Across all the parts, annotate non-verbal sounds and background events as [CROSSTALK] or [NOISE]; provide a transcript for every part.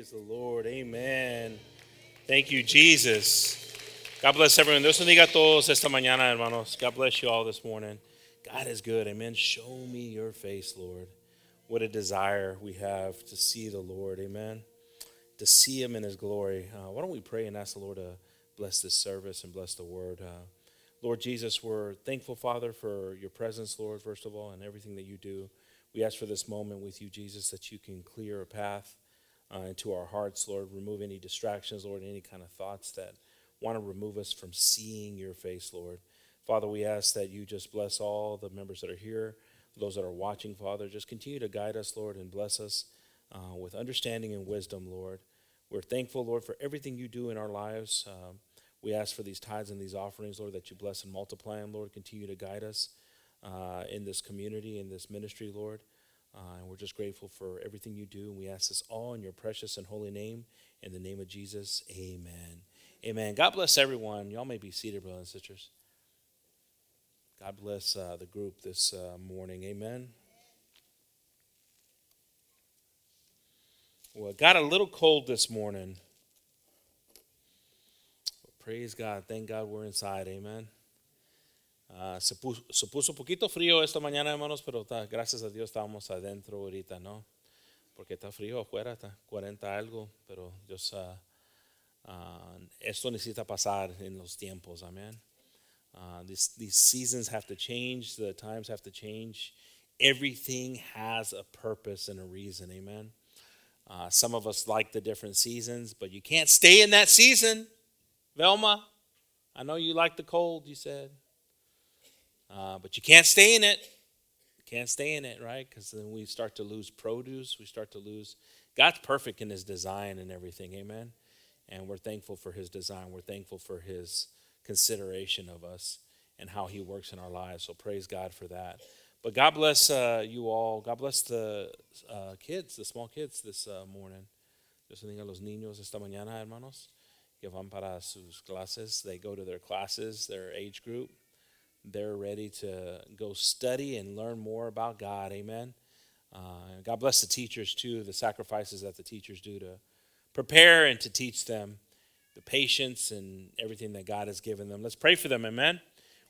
Praise the Lord. Amen. Thank you, Jesus. God bless everyone. Dios bendiga a todos esta mañana, hermanos. God bless you all this morning. God is good. Amen. Show me your face, Lord. What a desire we have to see the Lord. Amen. To see him in his glory. Uh, why don't we pray and ask the Lord to bless this service and bless the word? Uh, Lord Jesus, we're thankful, Father, for your presence, Lord, first of all, and everything that you do. We ask for this moment with you, Jesus, that you can clear a path uh, into our hearts, Lord. Remove any distractions, Lord, any kind of thoughts that want to remove us from seeing your face, Lord. Father, we ask that you just bless all the members that are here, those that are watching, Father. Just continue to guide us, Lord, and bless us uh, with understanding and wisdom, Lord. We're thankful, Lord, for everything you do in our lives. Um, we ask for these tithes and these offerings, Lord, that you bless and multiply them, Lord. Continue to guide us uh, in this community, in this ministry, Lord. Uh, and we're just grateful for everything you do. And we ask this all in your precious and holy name. In the name of Jesus, amen. Amen. God bless everyone. Y'all may be seated, brothers and sisters. God bless uh, the group this uh, morning. Amen. Well, it got a little cold this morning. But Praise God. Thank God we're inside. Amen. Uh, se, puso, se, puso, un poquito frío esta mañana, hermanos, pero está, gracias a Dios estamos adentro ahorita, ¿no? Porque está frío afuera, está 40 algo, pero Dios, uh, uh, esto necesita pasar en los tiempos, amén. These, these seasons have to change, the times have to change. Everything has a purpose and a reason, amen. some of us like the different seasons, but you can't stay in that season. Velma, I know you like the cold, you said. Uh, but you can't stay in it. You can't stay in it, right? Because then we start to lose produce. We start to lose. God's perfect in his design and everything. Amen. And we're thankful for his design. We're thankful for his consideration of us and how he works in our lives. So praise God for that. But God bless uh, you all. God bless the uh, kids, the small kids this uh, morning. Dios bendiga a los niños esta mañana, hermanos, que van para sus clases. They go to their classes, their age group they're ready to go study and learn more about God. Amen. Uh, God bless the teachers too, the sacrifices that the teachers do to prepare and to teach them the patience and everything that God has given them. Let's pray for them. Amen.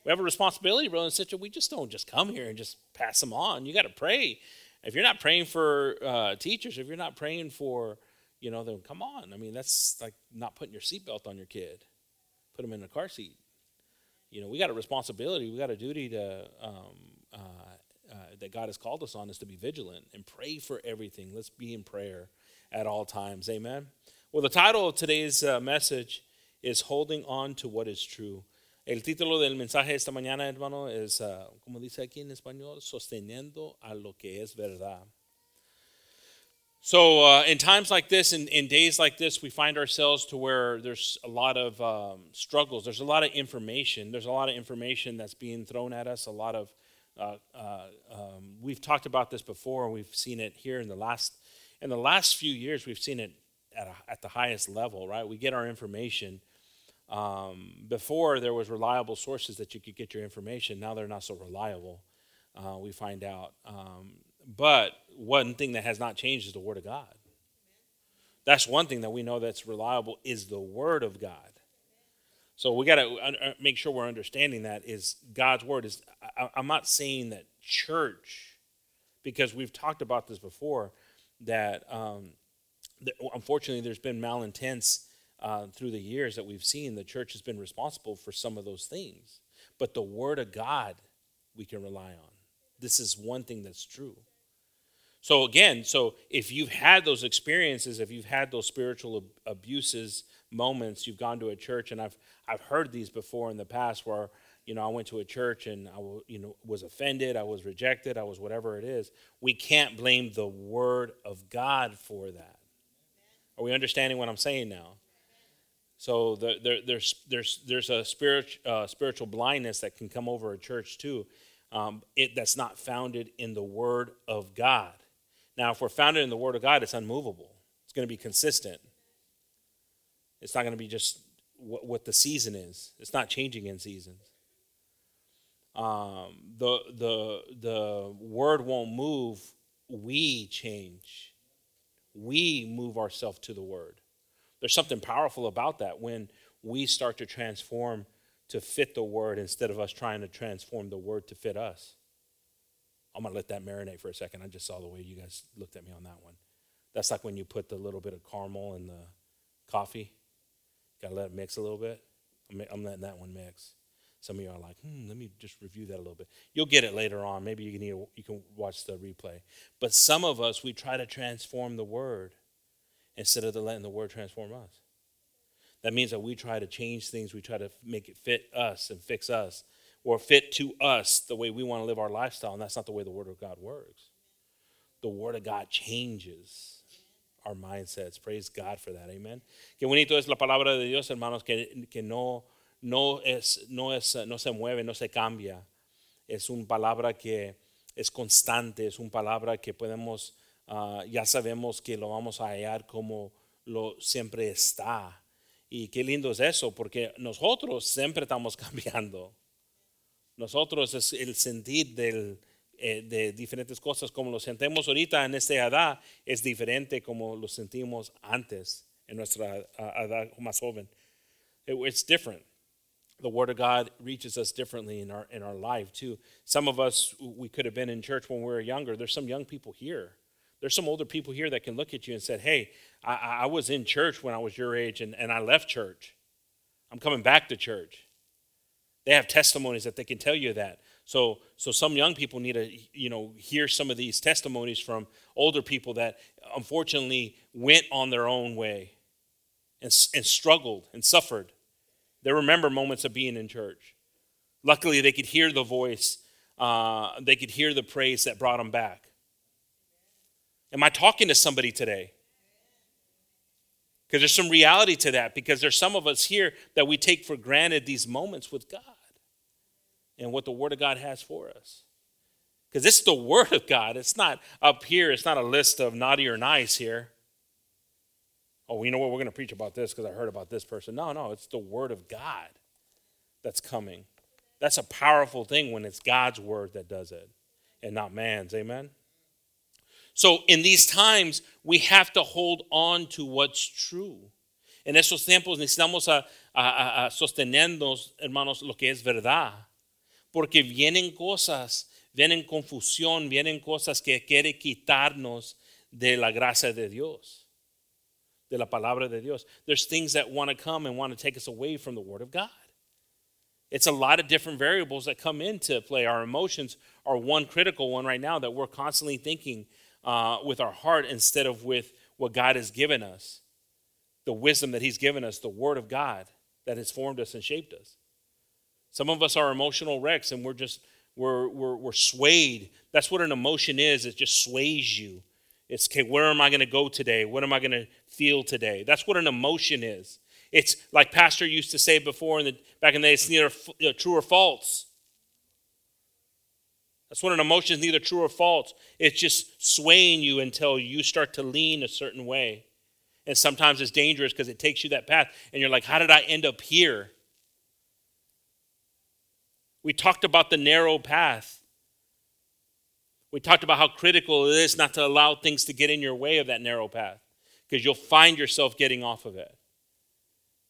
We have a responsibility, brother and sister. We just don't just come here and just pass them on. You got to pray. If you're not praying for uh, teachers, if you're not praying for, you know, then come on. I mean, that's like not putting your seatbelt on your kid. Put them in a car seat you know, we got a responsibility, we got a duty to um, uh, uh, that God has called us on is to be vigilant and pray for everything. Let's be in prayer at all times. Amen. Well, the title of today's uh, message is "Holding On to What Is True." El título del mensaje esta mañana, hermano, es, uh, como dice aquí en español, sosteniendo a lo que es verdad. So, uh, in times like this, in, in days like this, we find ourselves to where there's a lot of um, struggles. There's a lot of information. There's a lot of information that's being thrown at us. A lot of, uh, uh, um, we've talked about this before, we've seen it here in the last, in the last few years. We've seen it at, a, at the highest level, right? We get our information. Um, before there was reliable sources that you could get your information. Now they're not so reliable. Uh, we find out. Um, but one thing that has not changed is the Word of God. That's one thing that we know that's reliable is the Word of God. So we got to make sure we're understanding that is God's Word. Is I'm not saying that church, because we've talked about this before, that, um, that unfortunately there's been malintents uh, through the years that we've seen. The church has been responsible for some of those things, but the Word of God we can rely on. This is one thing that's true. So again, so if you've had those experiences, if you've had those spiritual abuses moments, you've gone to a church, and I've I've heard these before in the past where you know I went to a church and I you know was offended, I was rejected, I was whatever it is. We can't blame the Word of God for that. Are we understanding what I'm saying now? So the, there, there's there's there's a spirit, uh, spiritual blindness that can come over a church too. Um, it that's not founded in the Word of God. Now, if we're founded in the Word of God, it's unmovable. It's going to be consistent. It's not going to be just what, what the season is. It's not changing in seasons. Um, the the the Word won't move. We change. we move ourselves to the word. There's something powerful about that when we start to transform to fit the word instead of us trying to transform the word to fit us. I'm going to let that marinate for a second. I just saw the way you guys looked at me on that one. That's like when you put the little bit of caramel in the coffee. Got to let it mix a little bit. I'm letting that one mix. Some of you are like, hmm, let me just review that a little bit. You'll get it later on. Maybe you can, you can watch the replay. But some of us, we try to transform the word instead of letting the word transform us. That means that we try to change things, we try to make it fit us and fix us, or fit to us the way we want to live our lifestyle. And that's not the way the Word of God works. The Word of God changes our mindsets. Praise God for that. Amen. Qué bonito es la palabra de Dios, hermanos, que, que no no, es, no, es, no se mueve, no se cambia. Es una palabra que es constante, es una palabra que podemos, uh, ya sabemos que lo vamos a hallar como lo siempre está. Y qué lindo es eso, porque nosotros siempre estamos [LAUGHS] cambiando. Nosotros es el sentir del, eh, de diferentes cosas, como lo sentimos ahorita en esta edad, es diferente como lo sentimos antes en nuestra edad más joven. It, it's different the word of God reaches us differently in our in our life too. Some of us we could have been in church when we were younger. There's some young people here. There's some older people here that can look at you and said, "Hey, I, I was in church when I was your age, and, and I left church. I'm coming back to church." They have testimonies that they can tell you that. So, so some young people need to, you know, hear some of these testimonies from older people that unfortunately went on their own way and, and struggled and suffered they remember moments of being in church. Luckily, they could hear the voice, uh, they could hear the praise that brought them back. Am I talking to somebody today? Because there's some reality to that, because there's some of us here that we take for granted these moments with God and what the Word of God has for us. Because it's the Word of God. It's not up here, it's not a list of naughty or nice here oh, you know what, we're going to preach about this because I heard about this person. No, no, it's the Word of God that's coming. That's a powerful thing when it's God's Word that does it and not man's. Amen? So in these times, we have to hold on to what's true. En esos tiempos necesitamos a, a, a sostenernos, hermanos, lo que es verdad. Porque vienen cosas, vienen confusión, vienen cosas que quiere quitarnos de la gracia de Dios de la palabra de Dios. There's things that want to come and want to take us away from the Word of God. It's a lot of different variables that come into play. Our emotions are one critical one right now that we're constantly thinking uh, with our heart instead of with what God has given us, the wisdom that He's given us, the Word of God that has formed us and shaped us. Some of us are emotional wrecks and we're just we're, we're, we're swayed. That's what an emotion is. It just sways you. It's okay, where am I going to go today? What am I going to feel today? That's what an emotion is. It's like Pastor used to say before in the back in the day, it's neither true or false. That's what an emotion is neither true or false. It's just swaying you until you start to lean a certain way. And sometimes it's dangerous because it takes you that path, and you're like, how did I end up here? We talked about the narrow path. We talked about how critical it is not to allow things to get in your way of that narrow path because you'll find yourself getting off of it,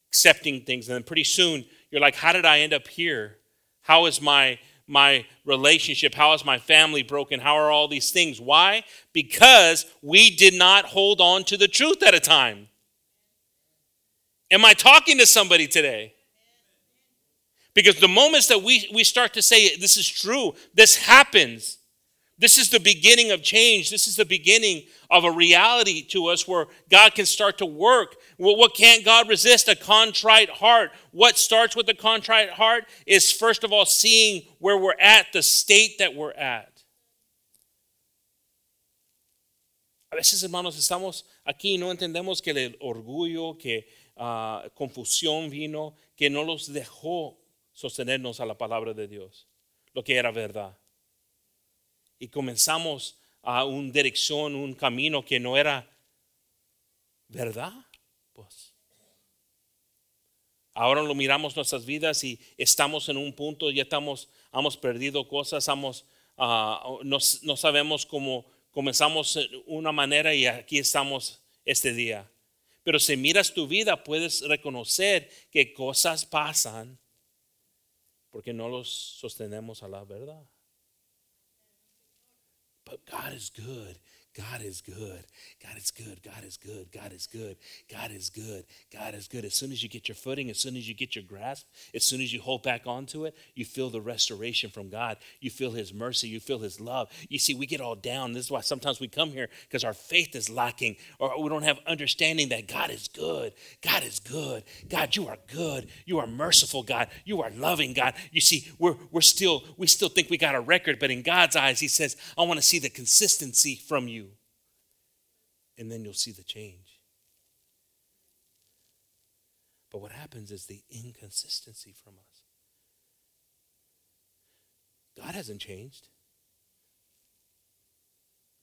accepting things. And then pretty soon you're like, how did I end up here? How is my my relationship? How is my family broken? How are all these things? Why? Because we did not hold on to the truth at a time. Am I talking to somebody today? Because the moments that we, we start to say, this is true, this happens, this is the beginning of change. This is the beginning of a reality to us where God can start to work. What can't God resist? A contrite heart. What starts with a contrite heart is, first of all, seeing where we're at, the state that we're at. A veces, hermanos, estamos aquí y no entendemos que el orgullo, que uh, confusión vino, que no los dejó sostenernos a la palabra de Dios, lo que era verdad y comenzamos a una dirección, un camino que no era verdad. Ahora lo miramos nuestras vidas y estamos en un punto, ya estamos, hemos perdido cosas, hemos, uh, no, no, sabemos cómo, comenzamos una manera y aquí estamos este día. Pero si miras tu vida, puedes reconocer que cosas pasan porque no los sostenemos a la verdad. But God is good. God is good. God is good. God is good. God is good. God is good. God is good. As soon as you get your footing, as soon as you get your grasp, as soon as you hold back onto it, you feel the restoration from God. You feel His mercy. You feel His love. You see, we get all down. This is why sometimes we come here because our faith is lacking or we don't have understanding that God is good. God is good. God, you are good. You are merciful, God. You are loving, God. You see, we're, we're still, we still think we got a record, but in God's eyes, He says, I want to see the consistency from you and then you'll see the change. But what happens is the inconsistency from us. God hasn't changed,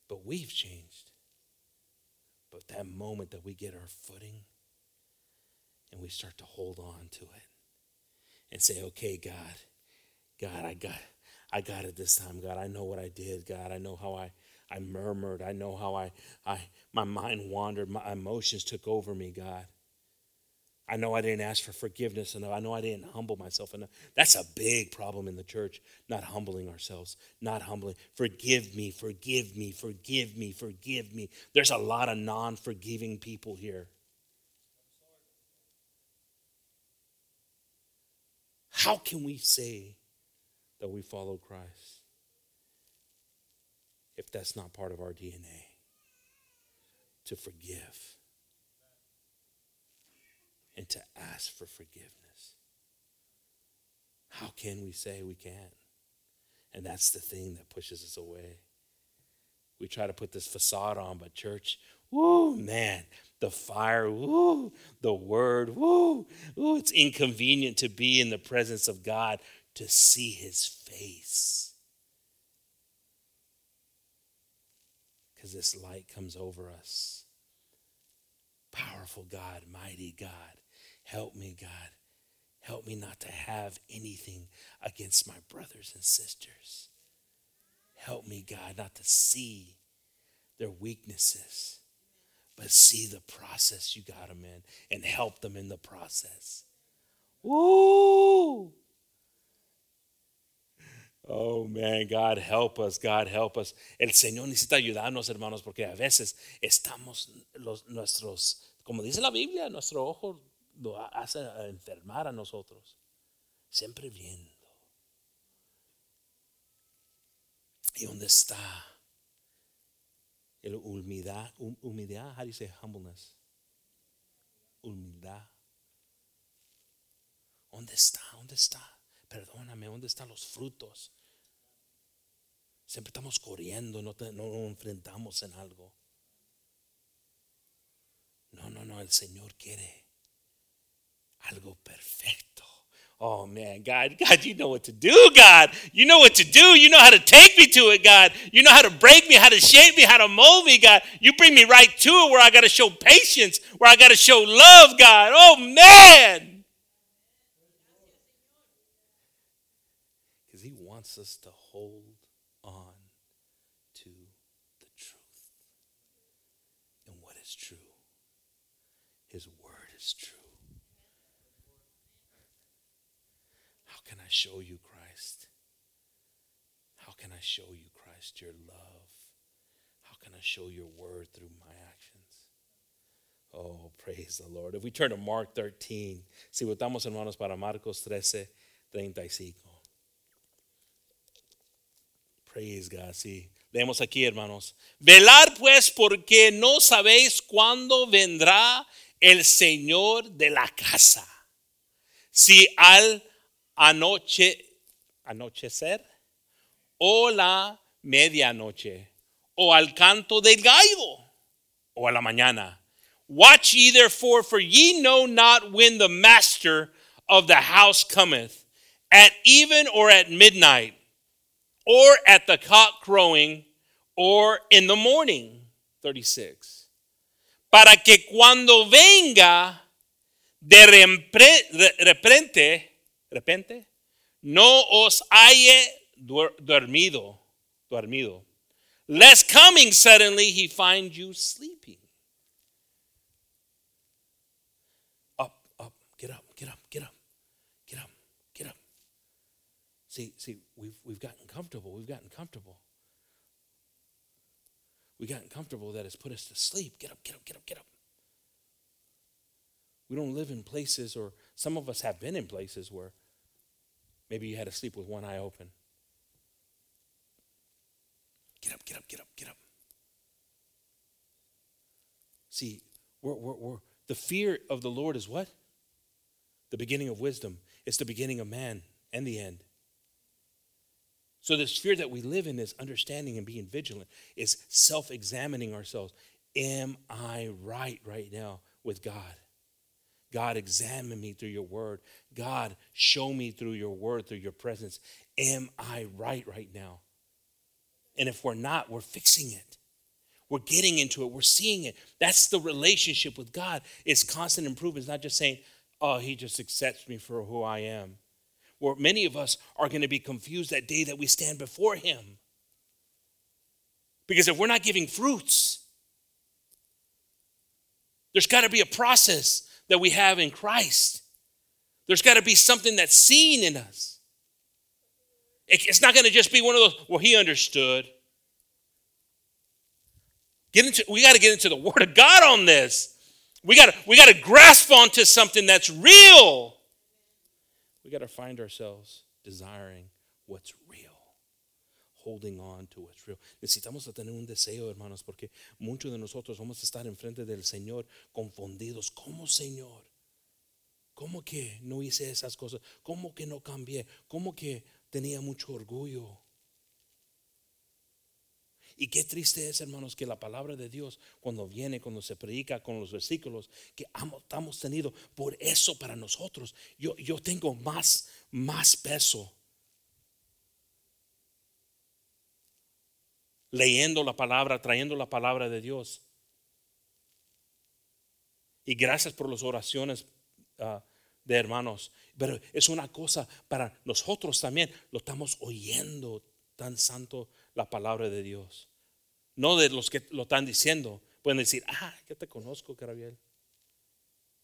but we've changed. But that moment that we get our footing and we start to hold on to it and say, okay, God, God, I got I got it this time, God. I know what I did, God. I know how I I murmured. I know how I, I my mind wandered. My emotions took over me, God. I know I didn't ask for forgiveness enough. I know I didn't humble myself enough. That's a big problem in the church, not humbling ourselves, not humbling. Forgive me, forgive me, forgive me, forgive me. There's a lot of non forgiving people here. How can we say that we follow Christ? If that's not part of our DNA to forgive and to ask for forgiveness. How can we say we can't? And that's the thing that pushes us away. We try to put this facade on, but church, whoo, man, the fire, whoo, the word, whoo, whoo, it's inconvenient to be in the presence of God to see his face. This light comes over us. Powerful God, mighty God, help me, God. Help me not to have anything against my brothers and sisters. Help me, God, not to see their weaknesses, but see the process you got them in and help them in the process. Woo! Oh, man, God help us, God help us. El Señor necesita ayudarnos, hermanos, porque a veces estamos, los, nuestros, como dice la Biblia, nuestro ojo lo hace enfermar a nosotros. Siempre viendo. ¿Y dónde está? El humildad, humildad, how do you say humbleness? Humildad. ¿Dónde está? ¿Dónde está? Perdóname, ¿dónde están los frutos? Siempre estamos corriendo, no, no nos enfrentamos en algo. No, no, no, el Señor quiere algo perfecto. Oh man, God, God, you know what to do, God. You know what to do. You know how to take me to it, God. You know how to break me, how to shape me, how to mold me, God. You bring me right to it where I got to show patience, where I got to show love, God. Oh man. Because He wants us to hold I show you Christ? How can I show you Christ, your love? How can I show your word through my actions? Oh, praise the Lord. If we turn to Mark 13, si votamos hermanos para Marcos 13, 35. Praise God, sí. Leemos aquí, hermanos. Velar pues porque no sabéis cuándo vendrá el Señor de la casa. Si al anoche, anochecer o la medianoche o al canto del gallo o a la mañana. Watch ye therefore, for ye know not when the master of the house cometh, at even or at midnight, or at the cock crowing, or in the morning. 36. Para que cuando venga de repente, repente, no os haye dormido, dormido. lest coming suddenly he find you sleeping. Up, up, get up, get up, get up, get up, get up. See, see, we've, we've gotten comfortable. We've gotten comfortable. We've gotten comfortable that has put us to sleep. Get up, get up, get up, get up. We don't live in places, or some of us have been in places where maybe you had to sleep with one eye open. Get up, get up, get up, get up. See, we're, we're, we're, the fear of the Lord is what? The beginning of wisdom. It's the beginning of man and the end. So, this fear that we live in is understanding and being vigilant, is self examining ourselves. Am I right right now with God? God, examine me through your word. God, show me through your word, through your presence. Am I right right now? And if we're not, we're fixing it. We're getting into it. We're seeing it. That's the relationship with God. It's constant improvement. It's not just saying, oh, he just accepts me for who I am. Where many of us are going to be confused that day that we stand before him. Because if we're not giving fruits, there's got to be a process that we have in Christ. There's got to be something that's seen in us. It's not going to just be one of those, well, he understood. Get into, we got to get into the Word of God on this. We got we got to grasp onto something that's real. We got to find ourselves desiring what's real, holding on to what's real. Necesitamos tener un deseo, hermanos, porque muchos de nosotros vamos a estar enfrente del Señor confundidos. ¿Cómo, Señor? ¿Cómo que no hice esas cosas? ¿Cómo que no cambié? ¿Cómo que tenía mucho orgullo? Y qué triste es, hermanos, que la palabra de Dios, cuando viene, cuando se predica con los versículos que hemos tenido, por eso para nosotros, yo, yo tengo más, más peso. Leyendo la palabra, trayendo la palabra de Dios. Y gracias por las oraciones ah, de hermanos. Pero es una cosa para nosotros también. Lo estamos oyendo tan santo la palabra de Dios. No de los que lo están diciendo. Pueden decir, ah, ya te conozco, Carabiel.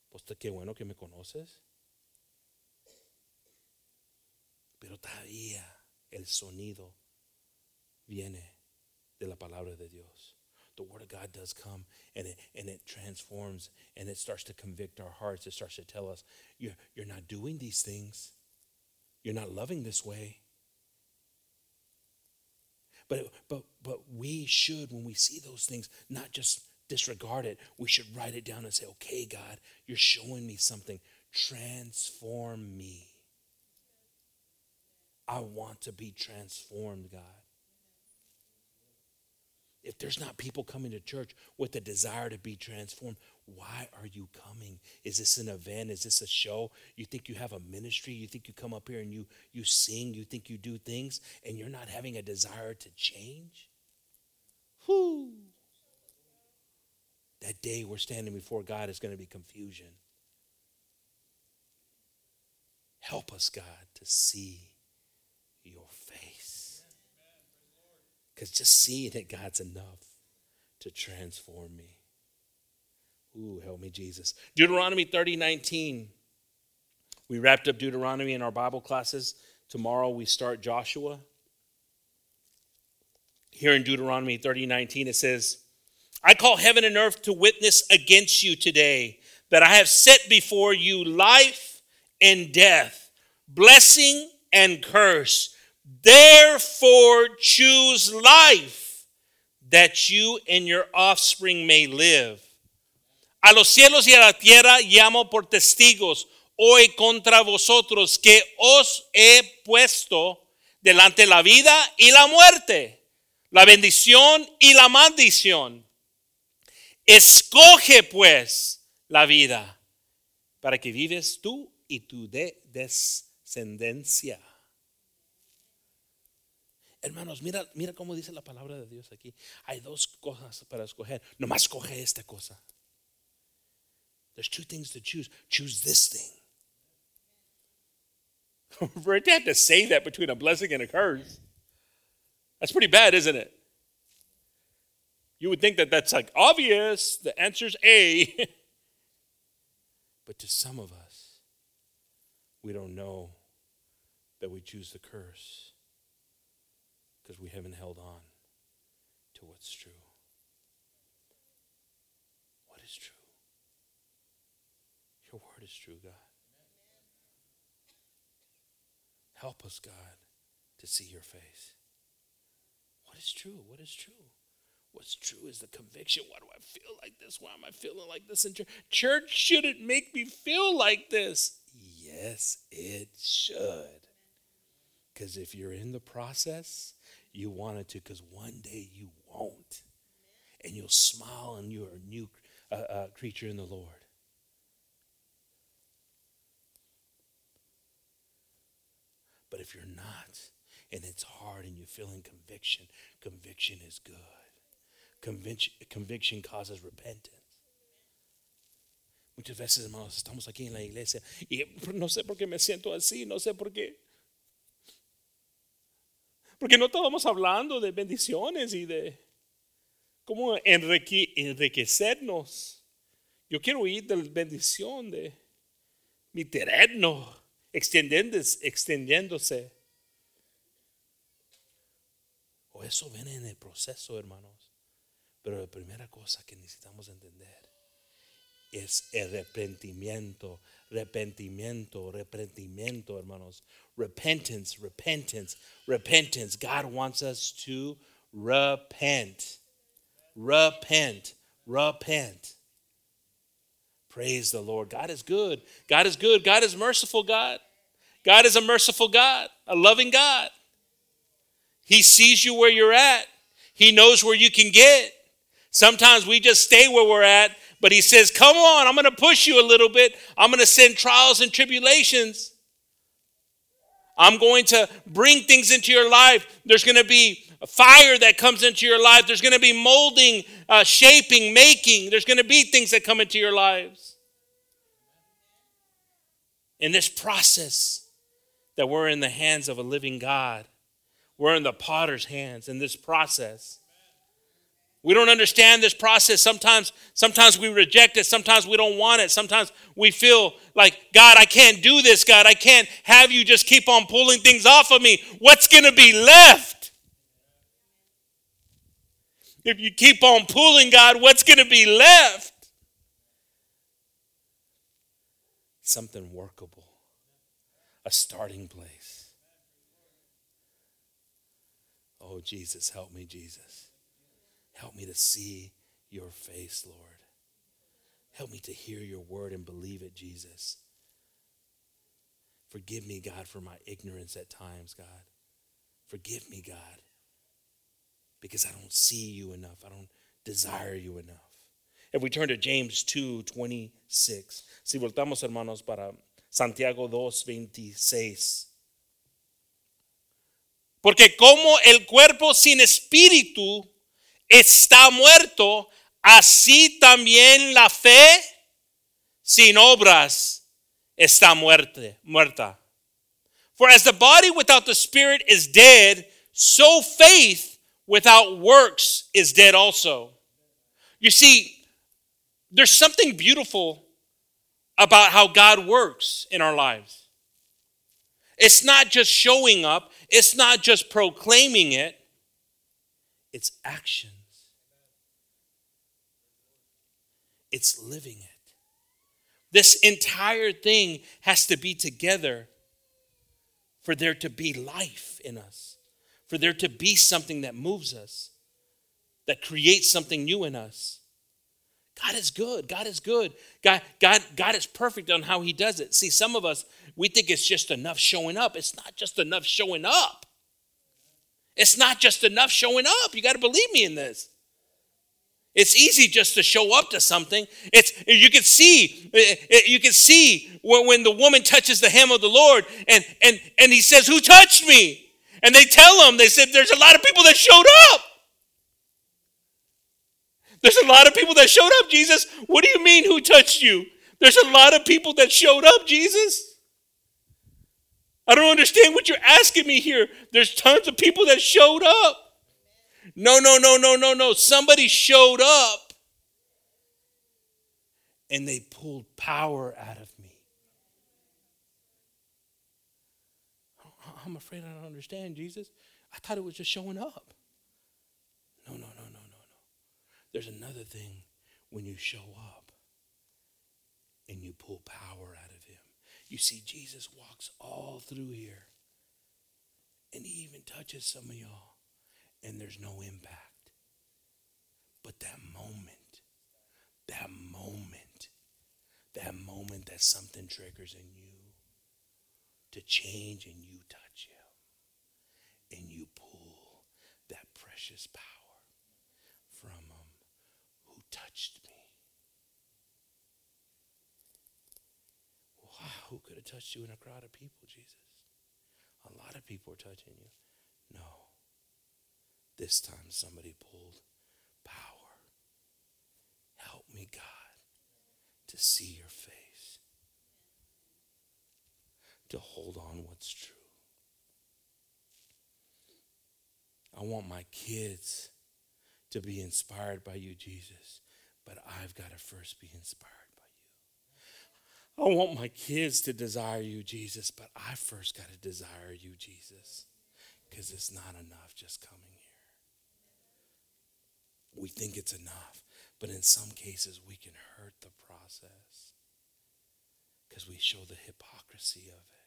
Pues qué bueno que me conoces. Pero todavía el sonido viene de la palabra de Dios. The word of God does come and it, and it transforms and it starts to convict our hearts. It starts to tell us, you're, you're not doing these things. You're not loving this way. But, but, but we should, when we see those things, not just disregard it. We should write it down and say, okay, God, you're showing me something. Transform me. I want to be transformed, God. If there's not people coming to church with a desire to be transformed, why are you coming? Is this an event? Is this a show? You think you have a ministry? You think you come up here and you you sing? You think you do things and you're not having a desire to change? Whoo! That day we're standing before God is going to be confusion. Help us, God, to see your. Because just seeing that God's enough to transform me. Ooh, help me, Jesus. Deuteronomy 30 19. We wrapped up Deuteronomy in our Bible classes. Tomorrow we start Joshua. Here in Deuteronomy 30 19, it says, I call heaven and earth to witness against you today that I have set before you life and death, blessing and curse. Therefore, choose life that you and your offspring may live A los cielos y a la tierra llamo por testigos hoy contra vosotros que os he puesto delante la vida y la muerte, la bendición y la maldición. Escoge pues la vida para que vives tú y tu descendencia. Hermanos, mira, mira cómo dice la palabra de Dios aquí. Hay dos cosas para escoger. Nomás coge esta cosa. There's two things to choose. Choose this thing. For it to have to say that between a blessing and a curse, that's pretty bad, isn't it? You would think that that's like obvious. The answer's A. [LAUGHS] but to some of us, we don't know that we choose the curse because we haven't held on to what's true. What is true? Your word is true, God. Help us, God, to see your face. What is true? What is true? What's true is the conviction. Why do I feel like this? Why am I feeling like this in church? Church shouldn't make me feel like this. Yes, it should. Because if you're in the process, you want it to, because one day you won't. And you'll smile and you're a new uh, uh, creature in the Lord. But if you're not, and it's hard and you're feeling conviction, conviction is good. Conviction, conviction causes repentance. Muchas veces, hermanos, estamos aquí en la iglesia y no sé por qué me siento así, no sé por qué. Porque no estábamos hablando de bendiciones y de cómo enrique, enriquecernos. Yo quiero oír de la bendición de mi terreno extendiéndose. extendiéndose. O eso viene en el proceso, hermanos. Pero la primera cosa que necesitamos entender es arrepentimiento, arrepentimiento, arrepentimiento, hermanos. Repentance, repentance, repentance. God wants us to repent. Repent, repent. Praise the Lord. God is good. God is good. God is merciful, God. God is a merciful God, a loving God. He sees you where you're at, He knows where you can get. Sometimes we just stay where we're at, but He says, Come on, I'm going to push you a little bit. I'm going to send trials and tribulations. I'm going to bring things into your life. There's going to be fire that comes into your life. There's going to be molding, uh, shaping, making. There's going to be things that come into your lives. In this process, that we're in the hands of a living God, we're in the potter's hands in this process. We don't understand this process. Sometimes, sometimes we reject it. Sometimes we don't want it. Sometimes we feel like, God, I can't do this. God, I can't have you just keep on pulling things off of me. What's going to be left? If you keep on pulling, God, what's going to be left? Something workable, a starting place. Oh, Jesus, help me, Jesus. Help me to see your face, Lord. Help me to hear your word and believe it, Jesus. Forgive me, God, for my ignorance at times, God. Forgive me, God, because I don't see you enough. I don't desire you enough. If we turn to James 2 26, si voltamos, hermanos, para Santiago 2 26. Porque como el cuerpo sin espíritu está muerto, así también la fe sin obras está muerte, muerta. For as the body without the spirit is dead, so faith without works is dead also. You see, there's something beautiful about how God works in our lives. It's not just showing up, it's not just proclaiming it, it's actions, it's living it. This entire thing has to be together for there to be life in us, for there to be something that moves us, that creates something new in us. God is good. God is good. God, God, God is perfect on how He does it. See, some of us, we think it's just enough showing up. It's not just enough showing up. It's not just enough showing up. You got to believe me in this. It's easy just to show up to something. It's you can see eh, eh, you can see when, when the woman touches the hem of the Lord and and and he says, "Who touched me?" And they tell him, they said, "There's a lot of people that showed up." There's a lot of people that showed up, Jesus. What do you mean, who touched you? There's a lot of people that showed up, Jesus. I don't understand what you're asking me here. There's tons of people that showed up. No, no, no, no, no, no. Somebody showed up and they pulled power out of me. I'm afraid I don't understand, Jesus. I thought it was just showing up. No, no, no, no, no, no. There's another thing when you show up and you pull power out of him. You see, Jesus walks all through here and he even touches some of y'all and there's no impact. But that moment, that moment, that moment that something triggers in you to change and you touch him and you pull that precious power from him who touched Wow, who could have touched you in a crowd of people, Jesus? A lot of people are touching you. No. This time somebody pulled power. Help me, God, to see your face, to hold on what's true. I want my kids to be inspired by you, Jesus, but I've got to first be inspired. I want my kids to desire you, Jesus, but I first got to desire you, Jesus, because it's not enough just coming here. We think it's enough, but in some cases, we can hurt the process because we show the hypocrisy of it.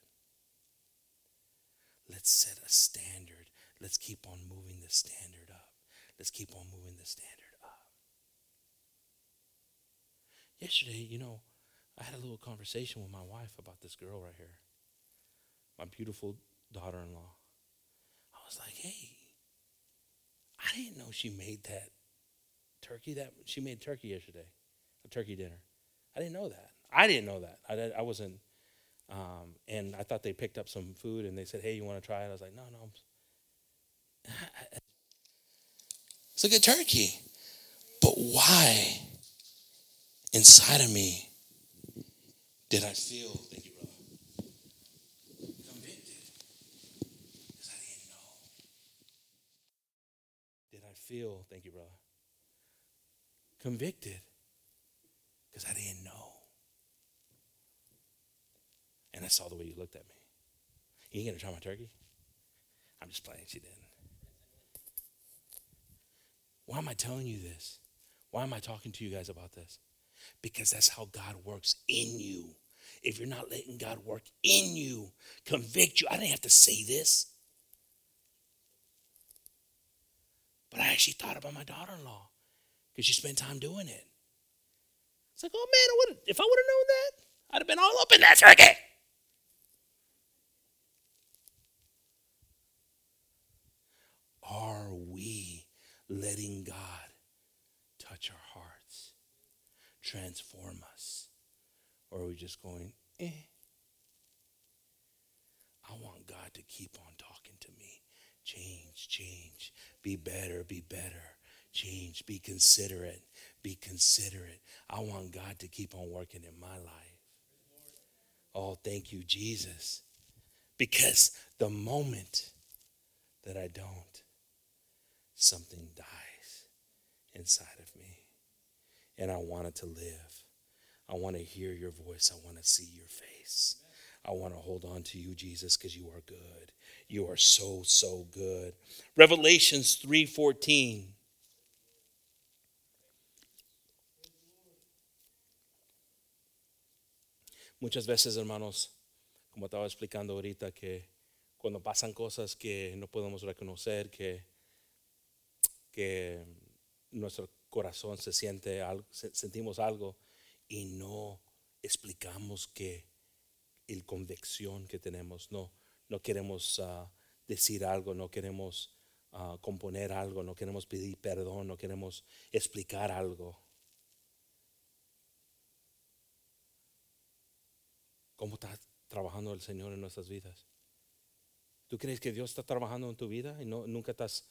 Let's set a standard Let's keep on moving the standard up. Let's keep on moving the standard up. Yesterday, you know, I had a little conversation with my wife about this girl right here, my beautiful daughter in law. I was like, hey, I didn't know she made that turkey. That she made turkey yesterday, a turkey dinner. I didn't know that. I didn't know that. I, I wasn't. Um, and I thought they picked up some food and they said, hey, you want to try it? I was like, no, no, [LAUGHS] it's a good turkey. But why inside of me did I feel, thank you, brother, convicted? Because I didn't know. Did I feel, thank you, brother, convicted? Because I didn't know. And I saw the way you looked at me. You ain't gonna try my turkey? I'm just playing. She didn't. Why am I telling you this? Why am I talking to you guys about this? Because that's how God works in you. If you're not letting God work in you, convict you, I didn't have to say this. But I actually thought about my daughter in law because she spent time doing it. It's like, oh man, if I would have known that, I'd have been all up in that circuit. Are we letting God touch our hearts, transform us? Or are we just going, eh? I want God to keep on talking to me. Change, change. Be better, be better. Change, be considerate, be considerate. I want God to keep on working in my life. Oh, thank you, Jesus. Because the moment that I don't, something dies inside of me. And I want it to live. I want to hear your voice. I want to see your face. I want to hold on to you, Jesus, because you are good. You are so, so good. Revelations 3:14. Muchas veces, hermanos, como estaba explicando ahorita, que cuando pasan cosas que no podemos reconocer, que que nuestro corazón se siente algo, sentimos algo y no explicamos que el convicción que tenemos, no, no queremos uh, decir algo, no queremos uh, componer algo, no queremos pedir perdón, no queremos explicar algo. ¿Cómo está trabajando el Señor en nuestras vidas? ¿Tú crees que Dios está trabajando en tu vida y no, nunca estás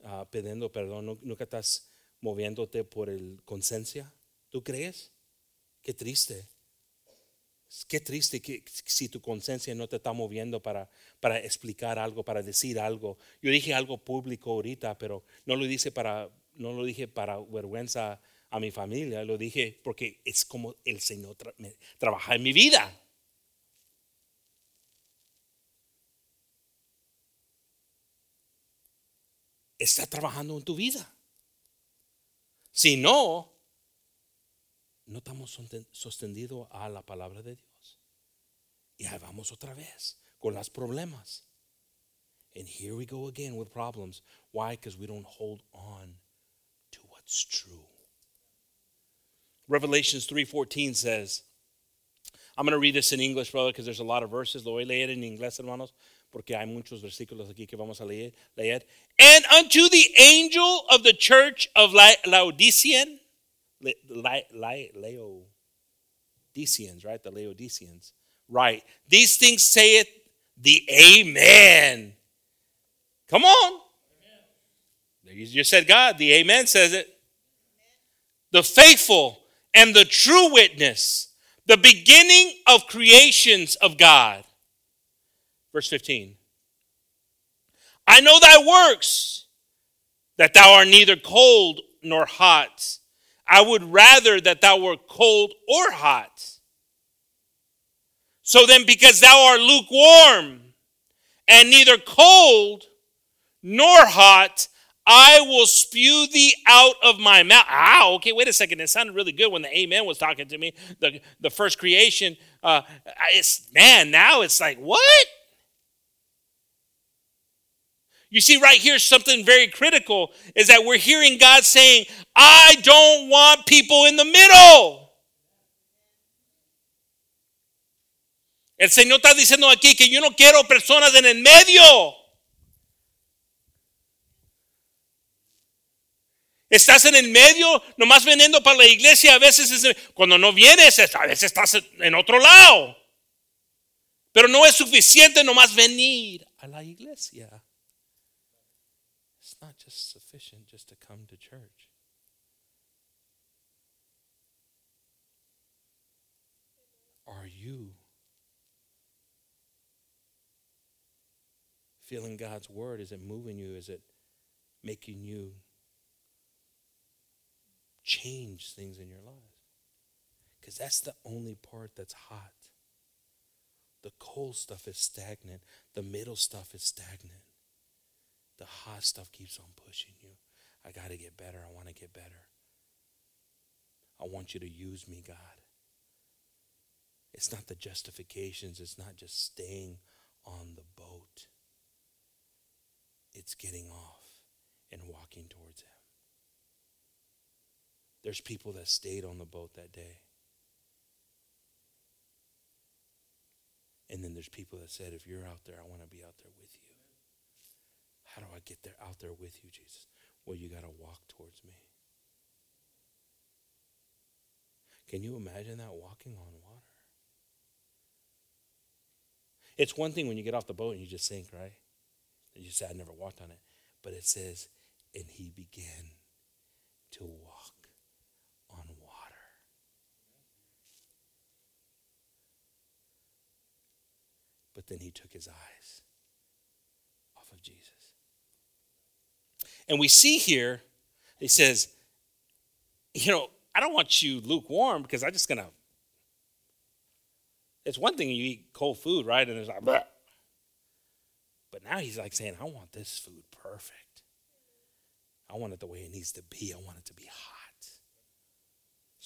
uh, pidiendo perdón, nunca estás moviéndote por el conciencia. ¿Tú crees? Qué triste. Qué triste que si tu conciencia no te está moviendo para, para explicar algo, para decir algo. Yo dije algo público ahorita, pero no lo dije para, no lo dije para vergüenza a mi familia, lo dije porque es como el Señor trabaja en mi vida. Está trabajando en tu vida. Si no, no estamos sostenidos a la palabra de Dios. Y ahí vamos otra vez con los problemas. And here we go again with problems. Why? Because we don't hold on to what's true. Revelations 3:14 says, I'm going to read this in English, brother, because there's a lot of verses. Lo voy a leer en inglés, hermanos, porque hay muchos versículos aquí que vamos a leer. leer. And unto the angel of the church of Laodicean, La, La, La, Laodiceans, right? The Laodiceans. Right. These things saith the Amen. Come on. You just said God. The Amen says it. The faithful and the true witness, the beginning of creations of God. Verse 15. I know thy works, that thou art neither cold nor hot. I would rather that thou were cold or hot. So then, because thou art lukewarm and neither cold nor hot, I will spew thee out of my mouth. Ah, okay, wait a second. It sounded really good when the amen was talking to me. The, the first creation, uh, it's, man, now it's like, what? You see, right here, something very critical is that we're hearing God saying, I don't want people in the middle. El Señor está diciendo aquí que yo no quiero personas en el medio. Estás en el medio, nomás veniendo para la iglesia, a veces es, cuando no vienes, a veces estás en otro lado. Pero no es suficiente nomás venir a la iglesia. It's not just sufficient just to come to church. Are you feeling God's word? Is it moving you? Is it making you change things in your life. Because that's the only part that's hot. The cold stuff is stagnant, the middle stuff is stagnant. The hot stuff keeps on pushing you. I got to get better. I want to get better. I want you to use me, God. It's not the justifications, it's not just staying on the boat, it's getting off and walking towards Him. There's people that stayed on the boat that day. And then there's people that said, if you're out there, I want to be out there with you. How do I get there out there with you, Jesus? Well, you got to walk towards me. Can you imagine that walking on water? It's one thing when you get off the boat and you just sink, right? And you say, I never walked on it. But it says, and he began to walk. On water. But then he took his eyes off of Jesus. And we see here, he says, you know, I don't want you lukewarm because I'm just going to. It's one thing you eat cold food, right? And it's like, Bleh. but now he's like saying, I want this food perfect. I want it the way it needs to be. I want it to be hot.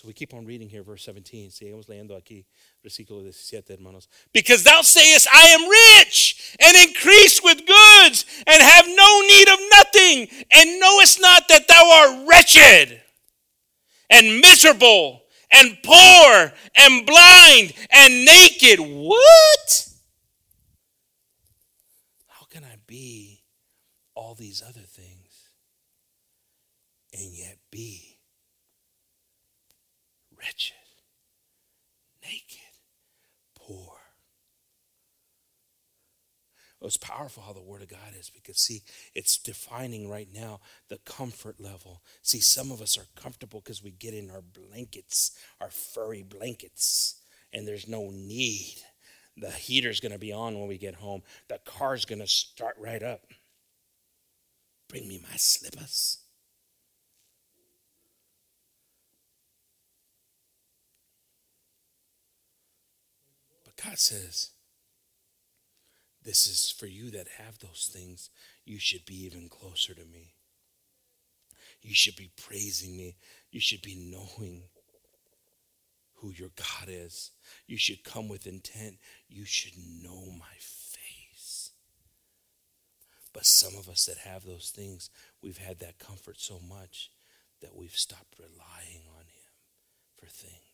So we keep on reading here, verse 17. Sigamos leyendo aquí, versículo 17, hermanos. Because thou sayest, I am rich and increase with goods and have no need of nothing, and knowest not that thou art wretched and miserable and poor and blind and naked. What? How can I be all these other things and yet be? wretched, naked, poor. It's powerful how the Word of God is because, see, it's defining right now the comfort level. See, some of us are comfortable because we get in our blankets, our furry blankets, and there's no need. The heater's going to be on when we get home. The car's going to start right up. Bring me my slippers. But God says, This is for you that have those things. You should be even closer to me. You should be praising me. You should be knowing who your God is. You should come with intent. You should know my face. But some of us that have those things, we've had that comfort so much that we've stopped relying on Him for things.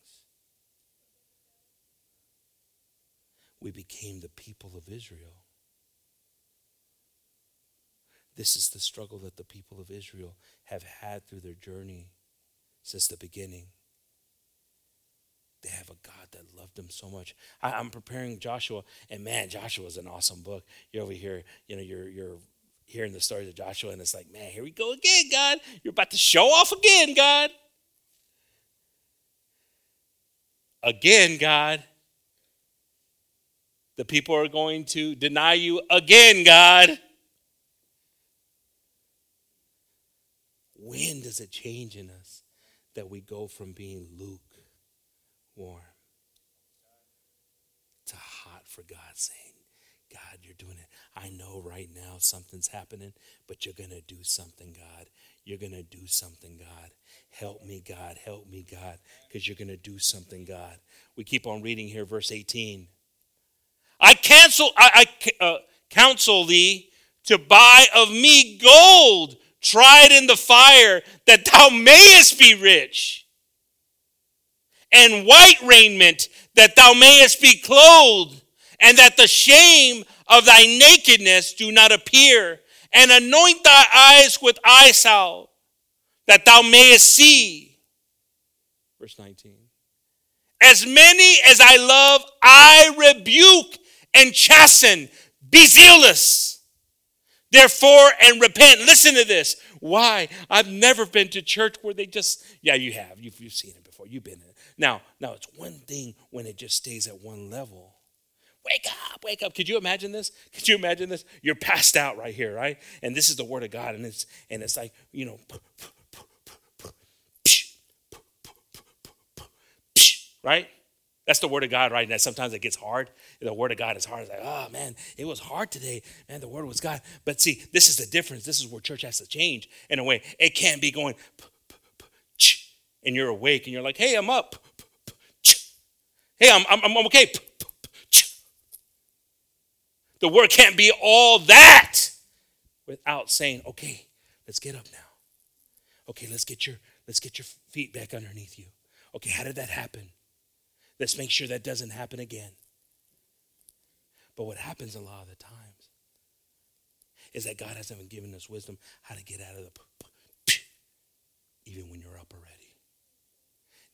We became the people of Israel. This is the struggle that the people of Israel have had through their journey since the beginning. They have a God that loved them so much. I, am preparing Joshua, and man, Joshua is an awesome book. You're over here, you know, you're you're hearing the stories of Joshua, and it's like, man, here we go again, God. You're about to show off again, God. Again, God. The people are going to deny you again, God. When does it change in us that we go from being lukewarm to hot for God, saying, God, you're doing it. I know right now something's happening, but you're going to do something, God. You're going to do something, God. Help me, God. Help me, God, because you're going to do something, God. We keep on reading here, verse 18. I I, I uh, counsel thee to buy of me gold tried in the fire, that thou mayest be rich, and white raiment, that thou mayest be clothed, and that the shame of thy nakedness do not appear, and anoint thy eyes with eye salve, that thou mayest see. Verse 19. As many as I love, I rebuke and chasten. Be zealous Therefore, and repent. Listen to this. Why? I've never been to church where they just, yeah, you have. You've, you've seen it before. You've been in it. Now, now it's one thing when it just stays at one level. Wake up, wake up. Could you imagine this? Could you imagine this? You're passed out right here, right? And this is the word of God, and it's and it's like, you know, right? That's the word of God, right? And sometimes it gets hard the word of God is hard. It's like, oh man, it was hard today. Man, the word was God. But see, this is the difference. This is where church has to change in a way. It can't be going, and you're awake and you're like, hey, I'm up. Hey, I'm, I'm, I'm okay. The word can't be all that without saying, okay, let's get up now. Okay, let's get your let's get your feet back underneath you. Okay, how did that happen? Let's make sure that doesn't happen again. But what happens a lot of the times is that God hasn't given us wisdom how to get out of the even when you're up already.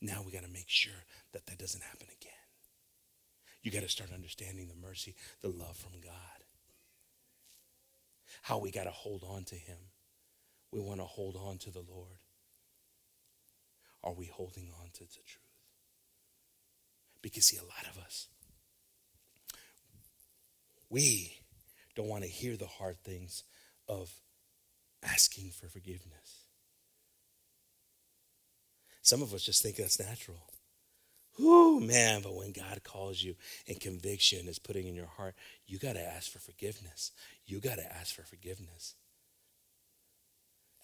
Now we got to make sure that that doesn't happen again. You got to start understanding the mercy, the love from God. How we got to hold on to Him. We want to hold on to the Lord. Are we holding on to the truth? Because, see, a lot of us, we don't want to hear the hard things of asking for forgiveness. Some of us just think that's natural. Whoo, man, but when God calls you and conviction is putting in your heart, you got to ask for forgiveness. You got to ask for forgiveness.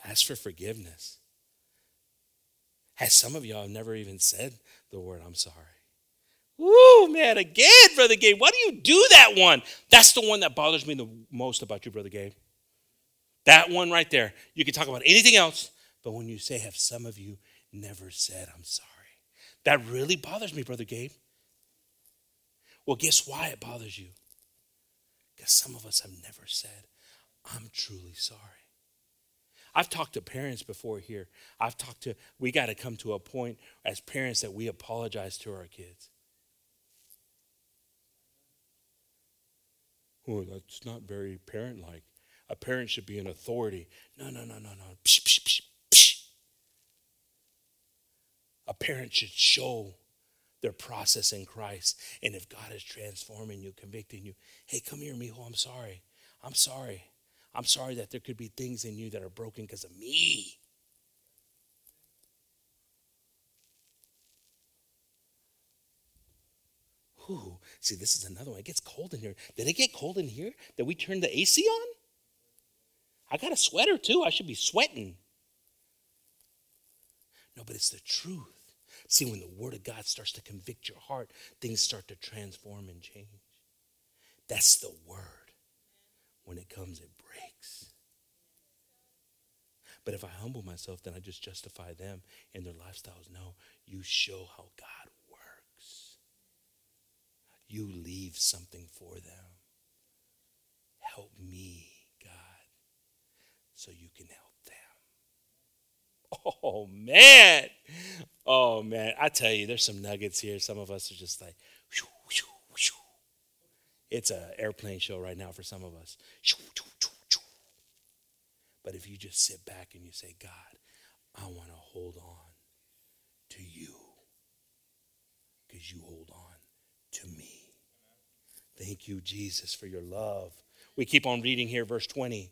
Ask for forgiveness. Has some of y'all never even said the word, I'm sorry? Woo, man, again, Brother Gabe. Why do you do that one? That's the one that bothers me the most about you, Brother Gabe. That one right there. You can talk about anything else, but when you say, have some of you never said, I'm sorry, that really bothers me, Brother Gabe. Well, guess why it bothers you? Because some of us have never said, I'm truly sorry. I've talked to parents before here. I've talked to, we got to come to a point as parents that we apologize to our kids. Oh, that's not very parent like. A parent should be an authority. No, no, no, no, no. Psh, psh, psh, a parent should show their process in Christ. And if God is transforming you, convicting you, hey, come here, mijo, I'm sorry. I'm sorry. I'm sorry that there could be things in you that are broken because of me. Ooh, see, this is another one. It gets cold in here. Did it get cold in here? Did we turn the AC on? I got a sweater too. I should be sweating. No, but it's the truth. See, when the Word of God starts to convict your heart, things start to transform and change. That's the Word. When it comes, it breaks. But if I humble myself, then I just justify them in their lifestyles. No, you show how God works. You leave something for them. Help me, God, so you can help them. Oh, man. Oh, man. I tell you, there's some nuggets here. Some of us are just like, whew, whew, whew. It's an airplane show right now for some of us. But if you just sit back and you say, God, I want to hold on to you because you hold on to me. Thank you, Jesus, for your love. We keep on reading here, verse 20.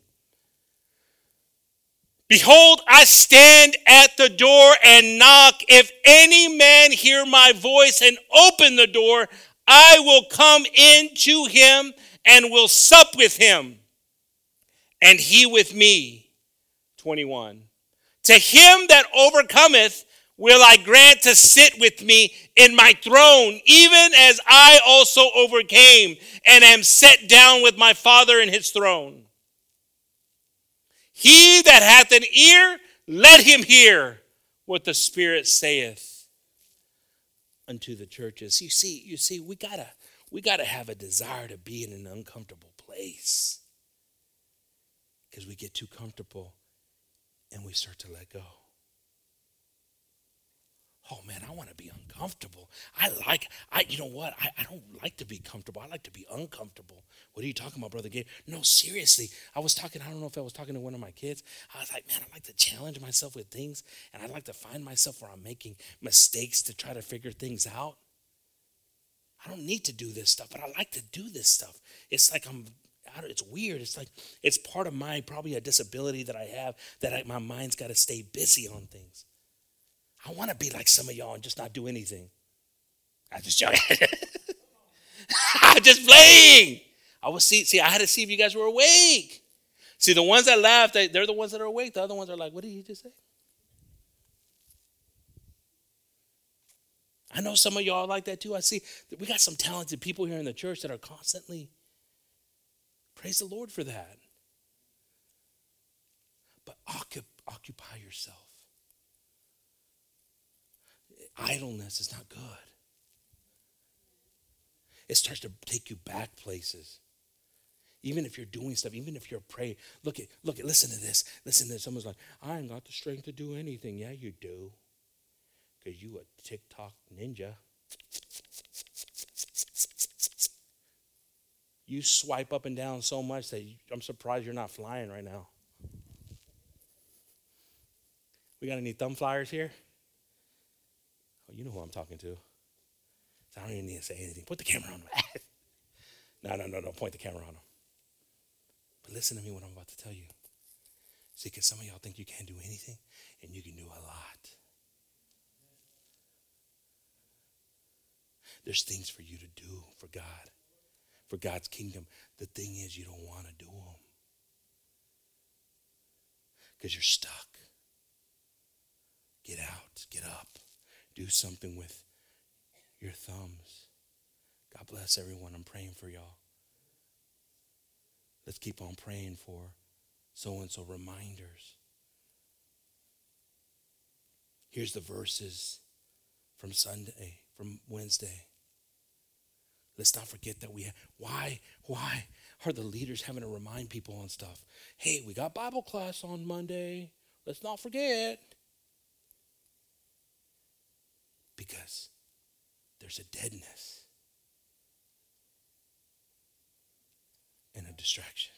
Behold, I stand at the door and knock. If any man hear my voice and open the door, I will come into him and will sup with him, and he with me. 21. To him that overcometh, will I grant to sit with me in my throne, even as I also overcame and am set down with my Father in his throne. He that hath an ear, let him hear what the Spirit saith unto the churches. You see, you see, we gotta, we gotta have a desire to be in an uncomfortable place. Because we get too comfortable and we start to let go oh man, I want to be uncomfortable. I like, I, you know what? I, I don't like to be comfortable. I like to be uncomfortable. What are you talking about, Brother Gabe? No, seriously. I was talking, I don't know if I was talking to one of my kids. I was like, man, I like to challenge myself with things, and I like to find myself where I'm making mistakes to try to figure things out. I don't need to do this stuff, but I like to do this stuff. It's like I'm it's weird. It's like it's part of my probably a disability that I have that I, my mind's got to stay busy on things. I want to be like some of y'all and just not do anything. I just joking. [LAUGHS] I'm just playing. I was see, see, I had to see if you guys were awake. See, the ones that laughed, they, they're the ones that are awake. The other ones are like, what did he just say? I know some of y'all like that too. I see we got some talented people here in the church that are constantly praise the Lord for that. But occupy yourself idleness is not good. It starts to take you back places. Even if you're doing stuff, even if you're praying, look at, look at, listen to this. Listen to this. Someone's like, I ain't got the strength to do anything. Yeah, you do. Because you a TikTok ninja. You swipe up and down so much that you, I'm surprised you're not flying right now. We got any thumb flyers here? Oh, you know who I'm talking to. So I don't even need to say anything. Put the camera on him. [LAUGHS] no, no, no, no. Point the camera on him. But listen to me what I'm about to tell you. See, because some of y'all think you can't do anything, and you can do a lot. There's things for you to do for God, for God's kingdom. The thing is, you don't want to do them because you're stuck. Get out, get up do something with your thumbs. God bless everyone. I'm praying for y'all. Let's keep on praying for so and so reminders. Here's the verses from Sunday, from Wednesday. Let's not forget that we have, why, why are the leaders having to remind people on stuff? Hey, we got Bible class on Monday. Let's not forget because there's a deadness and a distraction.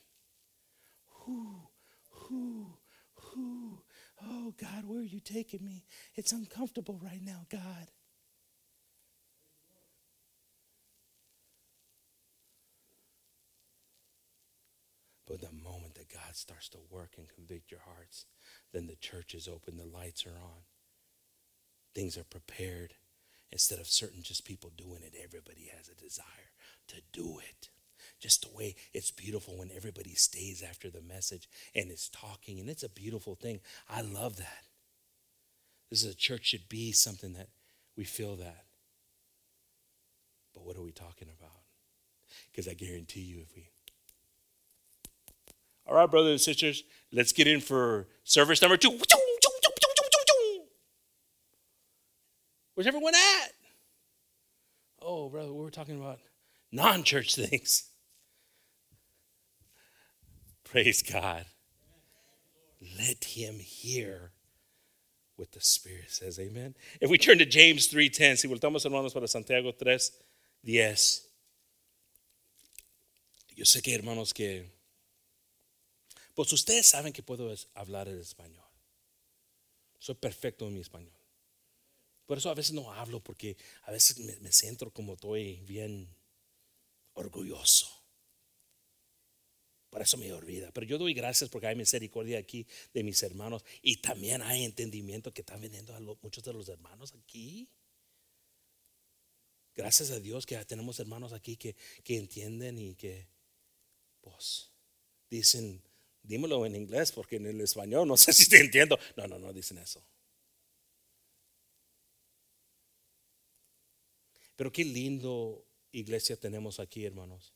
Who, who, who? Oh, God, where are you taking me? It's uncomfortable right now, God. But the moment that God starts to work and convict your hearts, then the church is open, the lights are on things are prepared. Instead of certain just people doing it, everybody has a desire to do it. Just the way it's beautiful when everybody stays after the message and is talking, and it's a beautiful thing. I love that. This is a church should be something that we feel that. But what are we talking about? Because I guarantee you, if we all right, brothers and sisters, let's get in for service number two. Where's everyone at? Oh, brother, we were talking about non church things. [LAUGHS] Praise God. Let him hear what the Spirit says. Amen. If we turn to James 3.10, si voltamos hermanos para Santiago 3.10. Yo sé que hermanos que Pues ustedes saben que puedo hablar el español. Soy perfecto en mi español. Por eso a veces no hablo porque a veces me, me siento como estoy bien orgulloso. Por eso me olvida. Pero yo doy gracias porque hay misericordia aquí de mis hermanos y también hay entendimiento que están viniendo a muchos de los hermanos aquí. Gracias a Dios que tenemos hermanos aquí que, que entienden y que, pues, dicen, dímelo en inglés porque en el español no [LAUGHS] sé si te entiendo. No, no, no dicen eso. Pero qué lindo iglesia tenemos aquí, hermanos.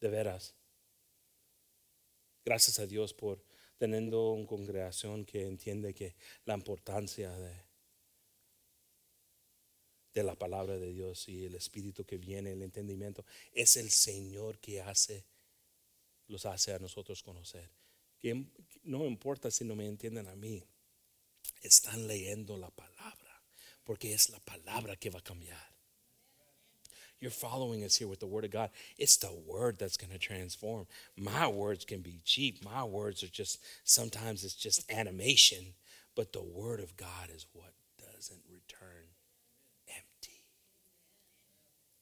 De veras. Gracias a Dios por teniendo una congregación que entiende que la importancia de, la palabra de Dios y el espíritu que viene, el entendimiento, es el Señor que hace los hace a nosotros conocer. Que no importa si no me entienden a mí, están leyendo la palabra, porque es la palabra que va a cambiar. You're following us here with the Word of God. It's the Word that's going to transform. My words can be cheap. My words are just, sometimes it's just animation. But the Word of God is what doesn't return empty.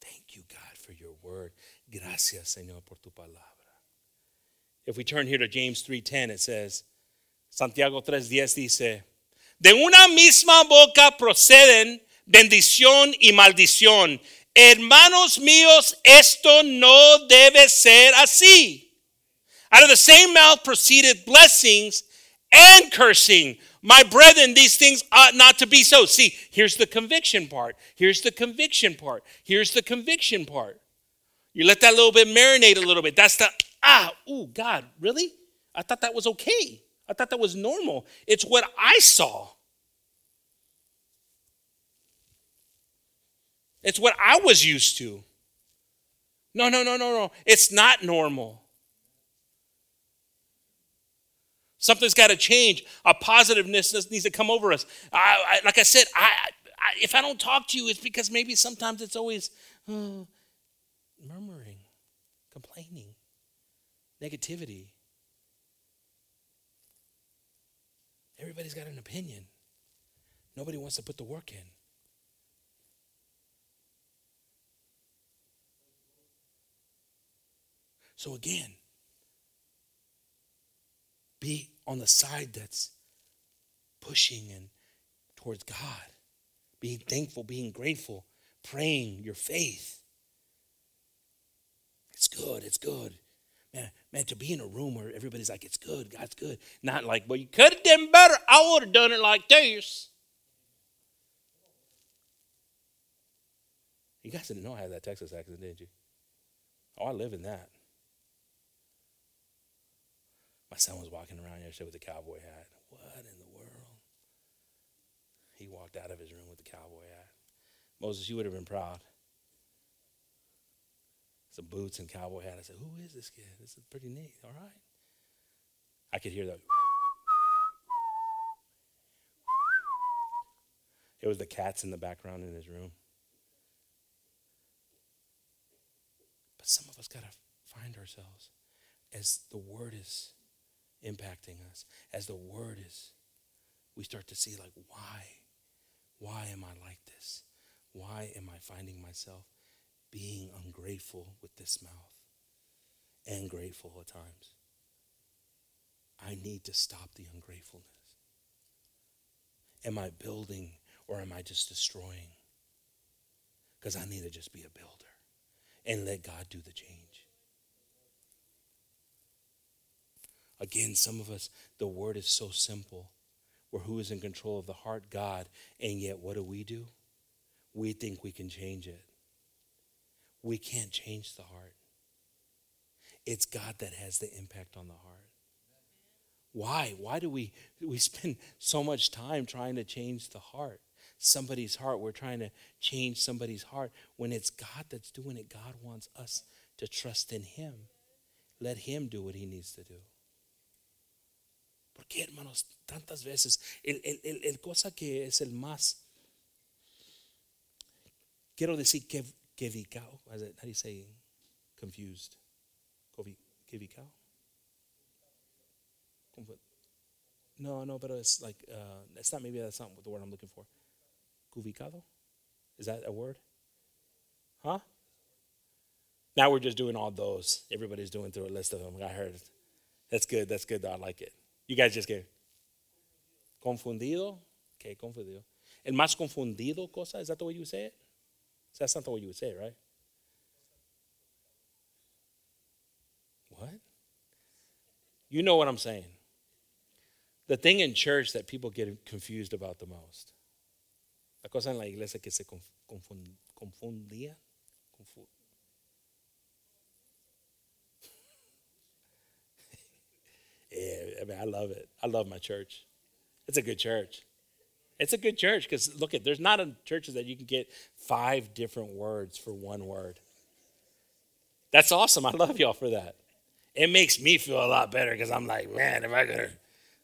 Thank you, God, for your Word. Gracias, Señor, por tu palabra. If we turn here to James 3:10, it says, Santiago 3:10 dice, de una misma boca proceden bendición y maldición. Hermanos míos, esto no debe ser así. Out of the same mouth proceeded blessings and cursing. My brethren, these things ought not to be so. See, here's the conviction part. Here's the conviction part. Here's the conviction part. You let that little bit marinate a little bit. That's the ah, oh, God, really? I thought that was okay. I thought that was normal. It's what I saw. It's what I was used to. No, no, no, no, no. It's not normal. Something's got to change. A positiveness needs to come over us. I, I, like I said, I, if I don't talk to you, it's because maybe sometimes it's always uh, murmuring, complaining negativity. Everybody's got an opinion. Nobody wants to put the work in. So, again, be on the side that's pushing and towards God, being thankful, being grateful, praying your faith. It's good, it's good. Man, man, to be in a room where everybody's like, it's good, God's good. Not like, well, you could have done better. I would have done it like this. You guys didn't know I had that Texas accent, did you? Oh, I live in that. My son was walking around yesterday with a cowboy hat. What in the world? He walked out of his room with the cowboy hat. Moses, you would have been proud some boots and cowboy hat. I said, Who is this kid? This is pretty neat. All right. I could hear that. It was the cats in the background in his room. But some of us got to find ourselves as the word is impacting us, as the word is, we start to see, like, why? Why am I like this? Why am I finding myself being ungrateful with this mouth. and grateful at times. I need to stop the ungratefulness. Am I building or am I just destroying? Because I need to just be a builder and let God do the change. Again, some of us, the word is so simple. Where who is in control of the heart? God. And yet, what do we do? We think we can change it. We can't change the heart. It's God that has the impact on the heart. Why? Why do we we spend so much time trying to change the heart? Somebody's heart. We're trying to change somebody's heart when it's God that's doing it. God wants us to trust in him. Let him do what he needs to do. Porque, hermanos, tantas veces, el, el, el, el cosa que es el más, quiero decir que, que vicao, how do you say confused? Que? No, no, but it's like, uh, not, maybe that's not the word I'm looking for. Cubicado? Is that a word? Huh? Now we're just doing all those. Everybody's doing through a list of them. I heard. That's good. That's good. Though. I like it. You guys just get confundido. Okay, confundido. El más confundido cosa. Is that the way you say it? That's not the way you would say it, right? What? You know what I'm saying. The thing in church that people get confused about the most. La cosa en la iglesia que se confundía. [LAUGHS] Yeah, I mean, I love it. I love my church. It's a good church. It's a good church because look at there's not a churches that you can get five different words for one word. That's awesome. I love y'all for that. It makes me feel a lot better because I'm like, man, if I could,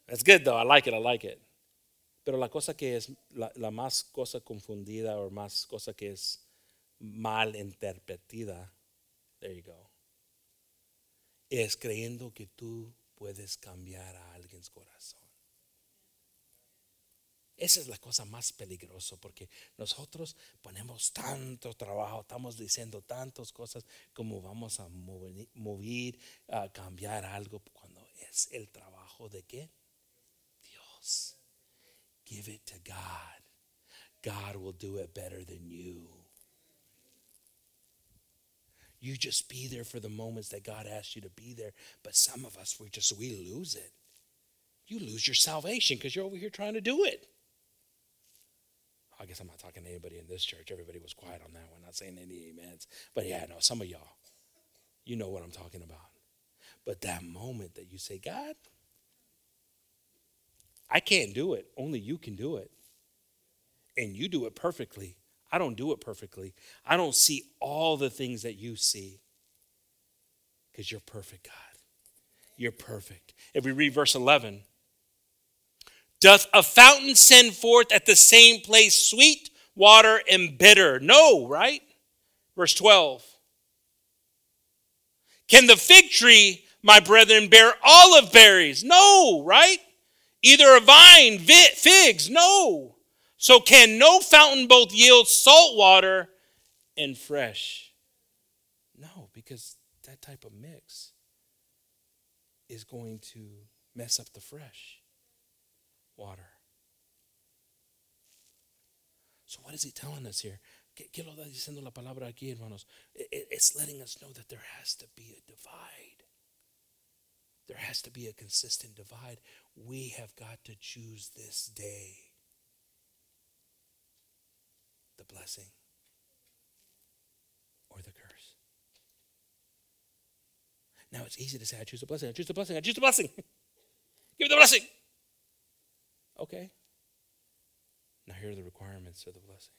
that's good though. I like it. I like it. Pero la cosa que es la, la más cosa confundida o más cosa que es mal interpretada, there you go, es creyendo que tú puedes cambiar a alguien corazón. Esa es la cosa más peligrosa porque nosotros ponemos tanto trabajo, estamos diciendo tantas cosas como vamos a mover, a cambiar algo cuando es el trabajo de qué? Dios. Give it to God. God will do it better than you. You just be there for the moments that God asked you to be there. But some of us, we just, we lose it. You lose your salvation because you're over here trying to do it. I guess I'm not talking to anybody in this church. Everybody was quiet on that one, not saying any amens. But yeah, no, some of y'all, you know what I'm talking about. But that moment that you say, God, I can't do it. Only you can do it. And you do it perfectly. I don't do it perfectly. I don't see all the things that you see because you're perfect, God. You're perfect. If we read verse 11, doth a fountain send forth at the same place sweet water and bitter? No, right? Verse 12. Can the fig tree, my brethren, bear olive berries? No, right? Either a vine, figs? No. So can no fountain both yield salt water and fresh? No, because that type of mix is going to mess up the fresh water. So what is he telling us here? ¿Qué, lo está diciendo la palabra aquí, hermanos? It's letting us know that there has to be a divide. There has to be a consistent divide. We have got to choose this day the blessing or the curse. Now it's easy to say, I choose the blessing, I choose the blessing, I choose the blessing. [LAUGHS] Give me the blessing. Okay. Now here are the requirements of the blessing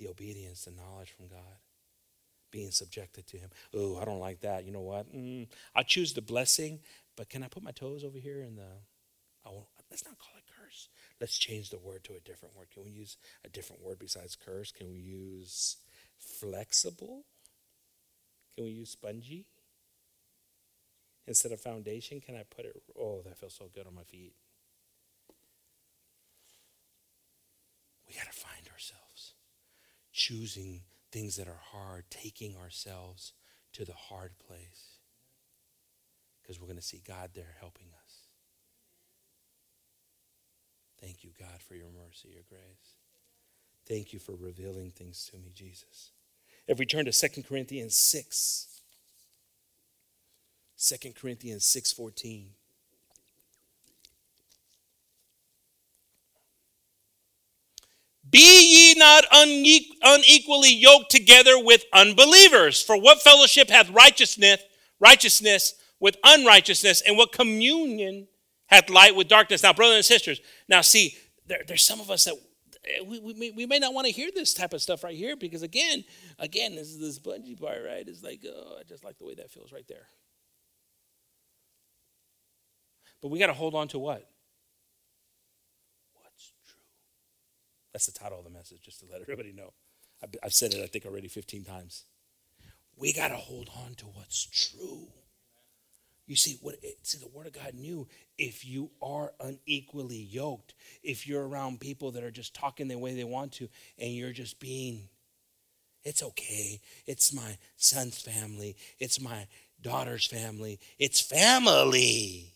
the obedience, the knowledge from God, being subjected to Him. Oh, I don't like that. You know what? Mm, I'll choose the blessing, but can I put my toes over here in the. I won't, let's not call it curse. Let's change the word to a different word. Can we use a different word besides curse? Can we use flexible? Can we use spongy? Instead of foundation, can I put it? Oh, that feels so good on my feet. We got to find ourselves choosing things that are hard, taking ourselves to the hard place because we're going to see God there helping us. Thank you, God, for your mercy, your grace. Thank you for revealing things to me, Jesus. If we turn to 2 Corinthians 6, 2 Corinthians 6:14. Be ye not unequally yoked together with unbelievers. For what fellowship hath righteousness, righteousness with unrighteousness, and what communion hath light with darkness? Now, brothers and sisters, now see, there, there's some of us that eh, we, we, we may not want to hear this type of stuff right here because again, again, this is this bungee part, right? It's like, oh, I just like the way that feels right there. But we got to hold on to what? What's true. That's the title of the message, just to let everybody know. I've, I've said it, I think, already 15 times. We got to hold on to what's true. You see, what see the Word of God knew if you are unequally yoked, if you're around people that are just talking the way they want to, and you're just being, it's okay. It's my son's family. It's my daughter's family. It's family.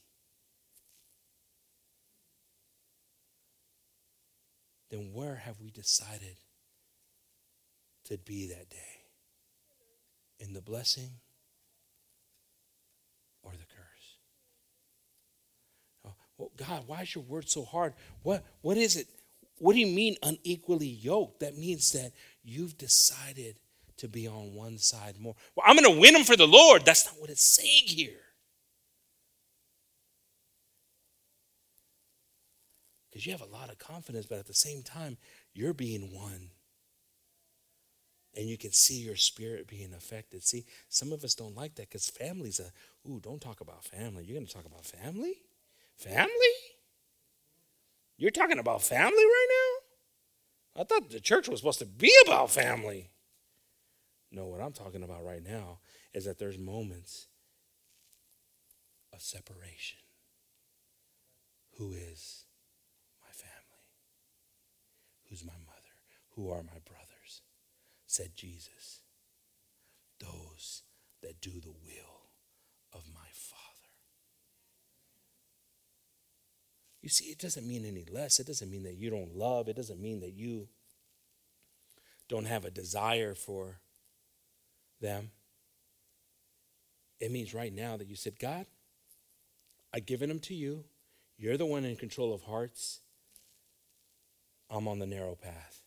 Then where have we decided to be that day? In the blessing or the curse? Oh, well, God, why is your word so hard? What, what is it? What do you mean unequally yoked? That means that you've decided to be on one side more. Well, I'm going to win them for the Lord. That's not what it's saying here. Because you have a lot of confidence, but at the same time, you're being one and you can see your spirit being affected. See, some of us don't like that because family's a, ooh, don't talk about family. You're going to talk about family? Family? You're talking about family right now? I thought the church was supposed to be about family. No, what I'm talking about right now is that there's moments of separation. Who is? Who's my mother? Who are my brothers? said Jesus, those that do the will of my Father. You see, it doesn't mean any less. It doesn't mean that you don't love. It doesn't mean that you don't have a desire for them. It means right now that you said, God, I've given them to you. You're the one in control of hearts. I'm on the narrow path.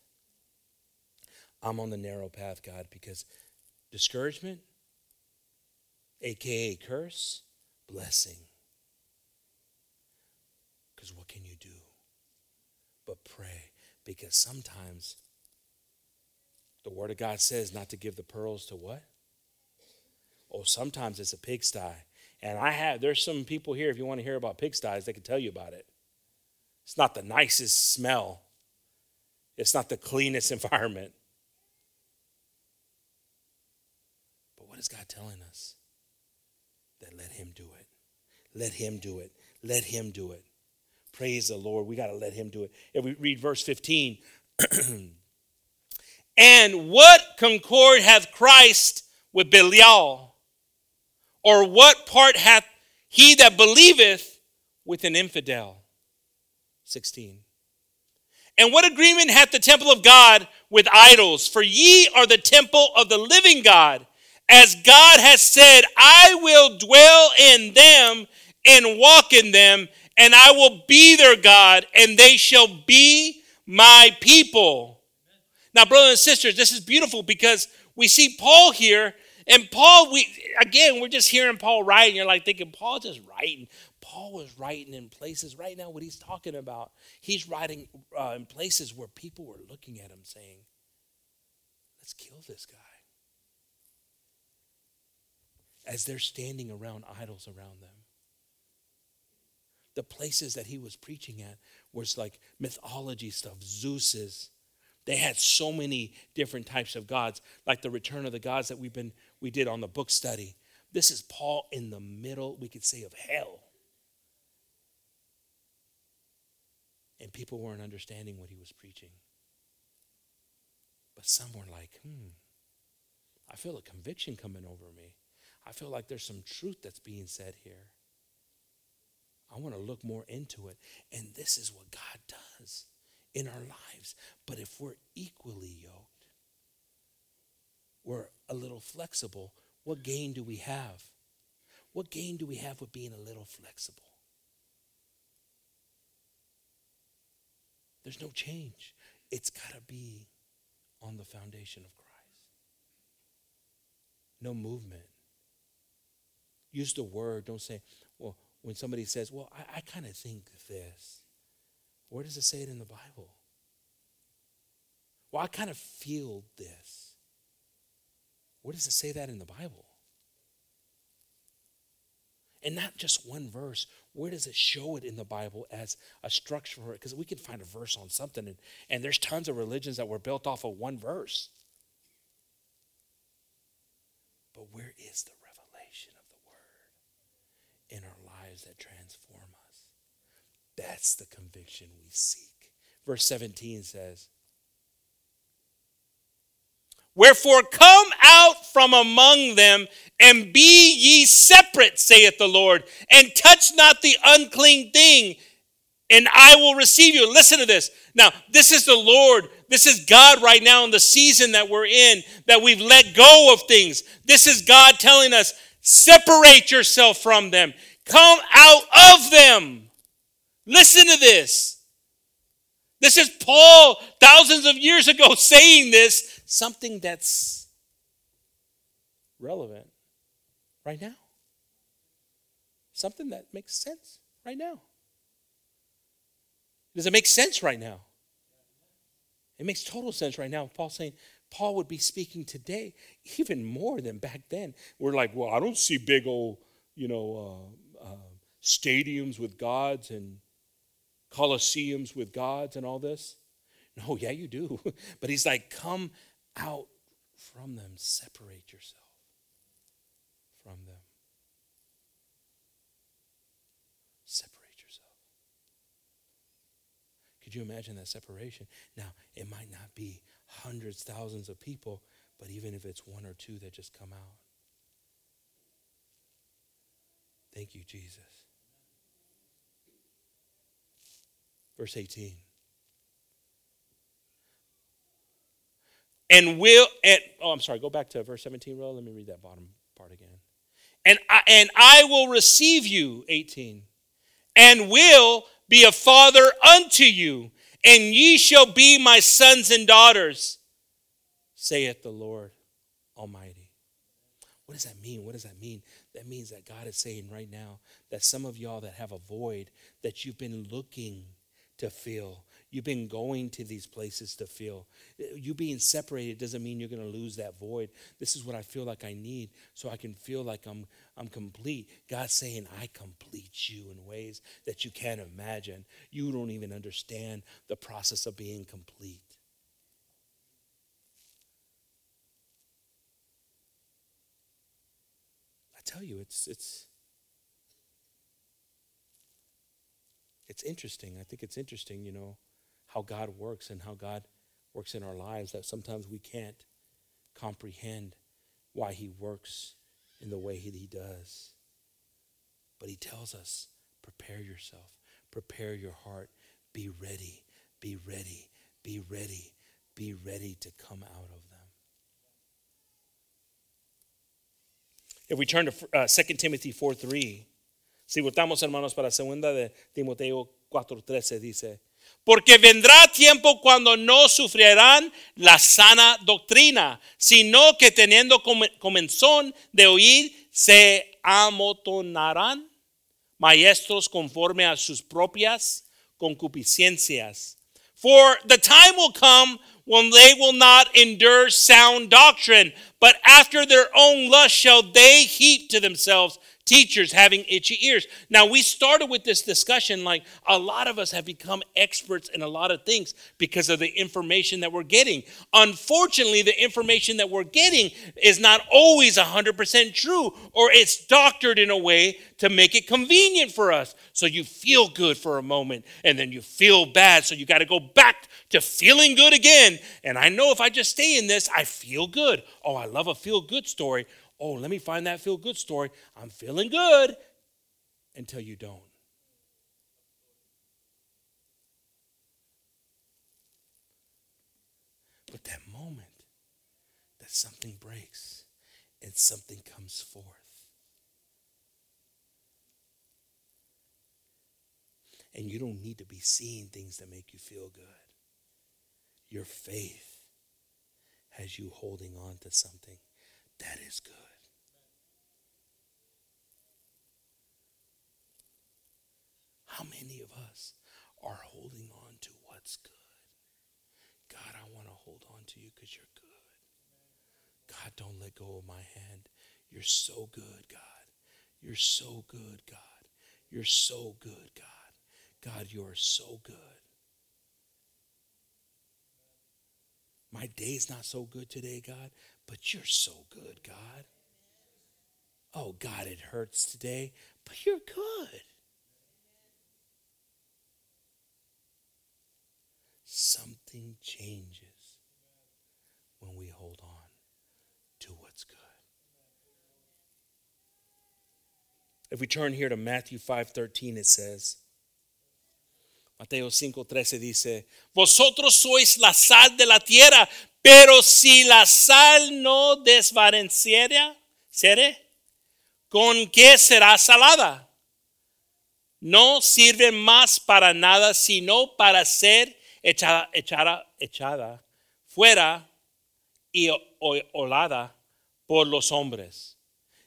I'm on the narrow path, God, because discouragement, aka curse, blessing. Because what can you do but pray? Because sometimes the Word of God says not to give the pearls to what? Oh, sometimes it's a pigsty. And I have, there's some people here, if you want to hear about pigsties, they can tell you about it. It's not the nicest smell, it's not the cleanest [LAUGHS] environment. But what is God telling us? That let Him do it. Let Him do it. Let Him do it. Praise the Lord. We got to let Him do it. If we read verse 15, [CLEARS THROAT] and what concord hath Christ with Belial? Or what part hath he that believeth with an infidel? 16. And what agreement hath the temple of God with idols? For ye are the temple of the living God. As God has said, I will dwell in them and walk in them, and I will be their God, and they shall be my people. Now, brothers and sisters, this is beautiful because we see Paul here, and Paul, we again, we're just hearing Paul write, and you're like thinking, Paul just writing. Paul was writing in places right now what he's talking about. He's writing uh, in places where people were looking at him saying, Let's kill this guy as they're standing around idols around them. The places that he was preaching at was like mythology stuff, Zeus's. They had so many different types of gods, like the return of the gods that we've been we did on the book study. This is Paul in the middle, we could say, of hell. And people weren't understanding what he was preaching. But some were like, hmm, I feel a conviction coming over me. I feel like there's some truth that's being said here. I want to look more into it. And this is what God does in our lives. But if we're equally yoked, we're a little flexible, what gain do we have? What gain do we have with being a little flexible? There's no change. It's got to be on the foundation of Christ. No movement. Use the word. Don't say, well, when somebody says, well, I, I kind of think this. Where does it say it in the Bible? Well, I kind of feel this. Where does it say that in the Bible? And not just one verse. Where does it show it in the Bible as a structure for it? Because we can find a verse on something, and, and there's tons of religions that were built off of one verse. But where is the revelation of the word in our lives that transform us? That's the conviction we seek. Verse 17 says, Wherefore come out from among them and be ye separate, saith the Lord, and touch not the unclean thing, and I will receive you. Listen to this. Now, this is the Lord. This is God right now in the season that we're in, that we've let go of things. This is God telling us, separate yourself from them, come out of them. Listen to this. This is Paul thousands of years ago [LAUGHS] saying this something that's relevant right now. Something that makes sense right now. Does it make sense right now? It makes total sense right now. Paul saying Paul would be speaking today even more than back then. We're like, well, I don't see big old, you know, uh, uh, stadiums with gods and coliseums with gods and all this. No, yeah, you do. [LAUGHS] but he's like, come out from them. Separate yourself from them. Separate yourself. Could you imagine that separation? Now, it might not be hundreds, thousands of people, but even if it's one or two that just come out. Thank you, Jesus. Verse 18. And will and oh i'm sorry go back to verse 17 row let me read that bottom part again. And I, and I will receive you 18 and will be a father unto you and ye shall be my sons and daughters saith the lord almighty. What does that mean? What does that mean? That means that god is saying right now that some of y'all that have a void that you've been looking to fill You've been going to these places to feel. You being separated doesn't mean you're going to lose that void. This is what I feel like I need so I can feel like I'm, I'm complete. God's saying, I complete you in ways that you can't imagine. You don't even understand the process of being complete. I tell you, it's, it's, it's interesting. I think it's interesting, you know how God works and how God works in our lives that sometimes we can't comprehend why He works in the way that He does. But He tells us prepare yourself, prepare your heart, be ready, be ready, be ready, be ready to come out of them. If we turn to uh, 2 Timothy 4 3, si votamos hermanos para segunda de Timoteo 4:13 dice, porque vendrá tiempo cuando no sufrirán la sana doctrina, sino que teniendo comenzón de oír, se amotonarán maestros conforme a sus propias concupiscencias. For the time will come when they will not endure sound doctrine, but after their own lust shall they heap to themselves teachers having itchy ears. Now, we started with this discussion like a lot of us have become experts in a lot of things because of the information that we're getting. Unfortunately, the information that we're getting is not always 100% true, or it's doctored in a way to make it convenient for us. So you feel good for a moment and then you feel bad. So you got to go back to feeling good again. And I know if I just stay in this, I feel good. Oh, I love a feel good story. Oh, let me find that feel good story. I'm feeling good until you don't. But that moment that something breaks and something comes forth. And you don't need to be seeing things that make you feel good. Your faith has you holding on to something that is good. How many of us are holding on to what's good? God, I want to hold on to you because you're good. God, don't let go of my hand. You're so good, God. You're so good, God. You're so good, God. God, you are so good. My day's not so good today, God, but you're so good, God. Oh, God, it hurts today, but you're good. Something changes when we hold on to what's good. If we turn here to Matthew 5:13 it says Mateo 5:13 dice, "Vosotros sois la sal de la tierra, pero si la sal no desvaneciera. ¿con qué será salada? No sirve más para nada sino para ser echada, echada, echada fuera y olada por los hombres.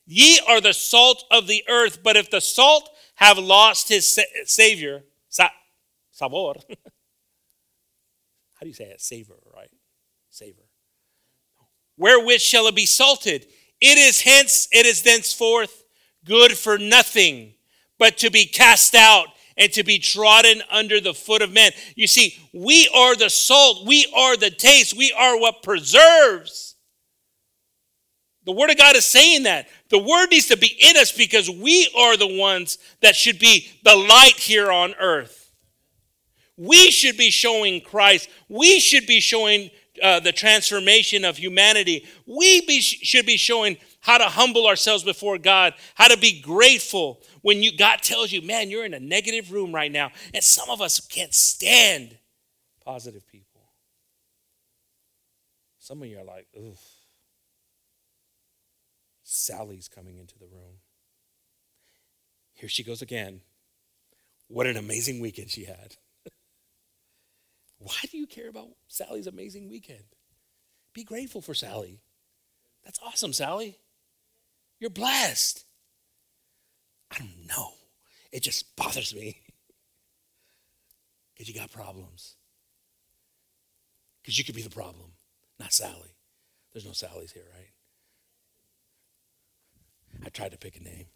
Ye are the salt of the earth, but if the salt have lost his savior, sa- sabor, [LAUGHS] how do you say it? Savor, right? Savor. Wherewith shall it be salted? It is hence, it is thenceforth good for nothing, but to be cast out and to be trodden under the foot of men. You see, we are the salt, we are the taste, we are what preserves. The Word of God is saying that. The Word needs to be in us because we are the ones that should be the light here on earth. We should be showing Christ. We should be showing uh, the transformation of humanity. We be, should be showing how to humble ourselves before God, how to be grateful when you God tells you, man, you're in a negative room right now. And some of us can't stand positive people. Some of you are like, oof. Sally's coming into the room. Here she goes again. What an amazing weekend she had. Why do you care about Sally's amazing weekend? Be grateful for Sally. That's awesome, Sally. You're blessed. I don't know. It just bothers me. [LAUGHS] Because you got problems. Because you could be the problem, not Sally. There's no Sallys here, right? I tried to pick a name.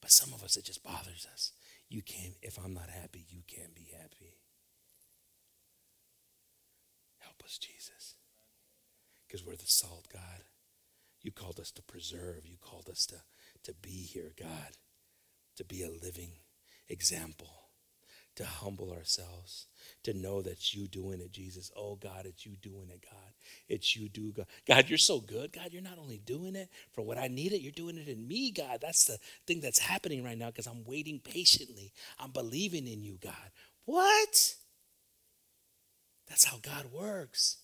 But some of us, it just bothers us. You can't, if I'm not happy, you can't be happy. Help us, Jesus. Because we're the salt, God. You called us to preserve. You called us to, to be here, God. To be a living example. To humble ourselves. To know that you doing it, Jesus. Oh, God, it's you doing it, God. It's you do, God. God, you're so good. God, you're not only doing it for what I need it, you're doing it in me, God. That's the thing that's happening right now because I'm waiting patiently. I'm believing in you, God. What? That's how God works.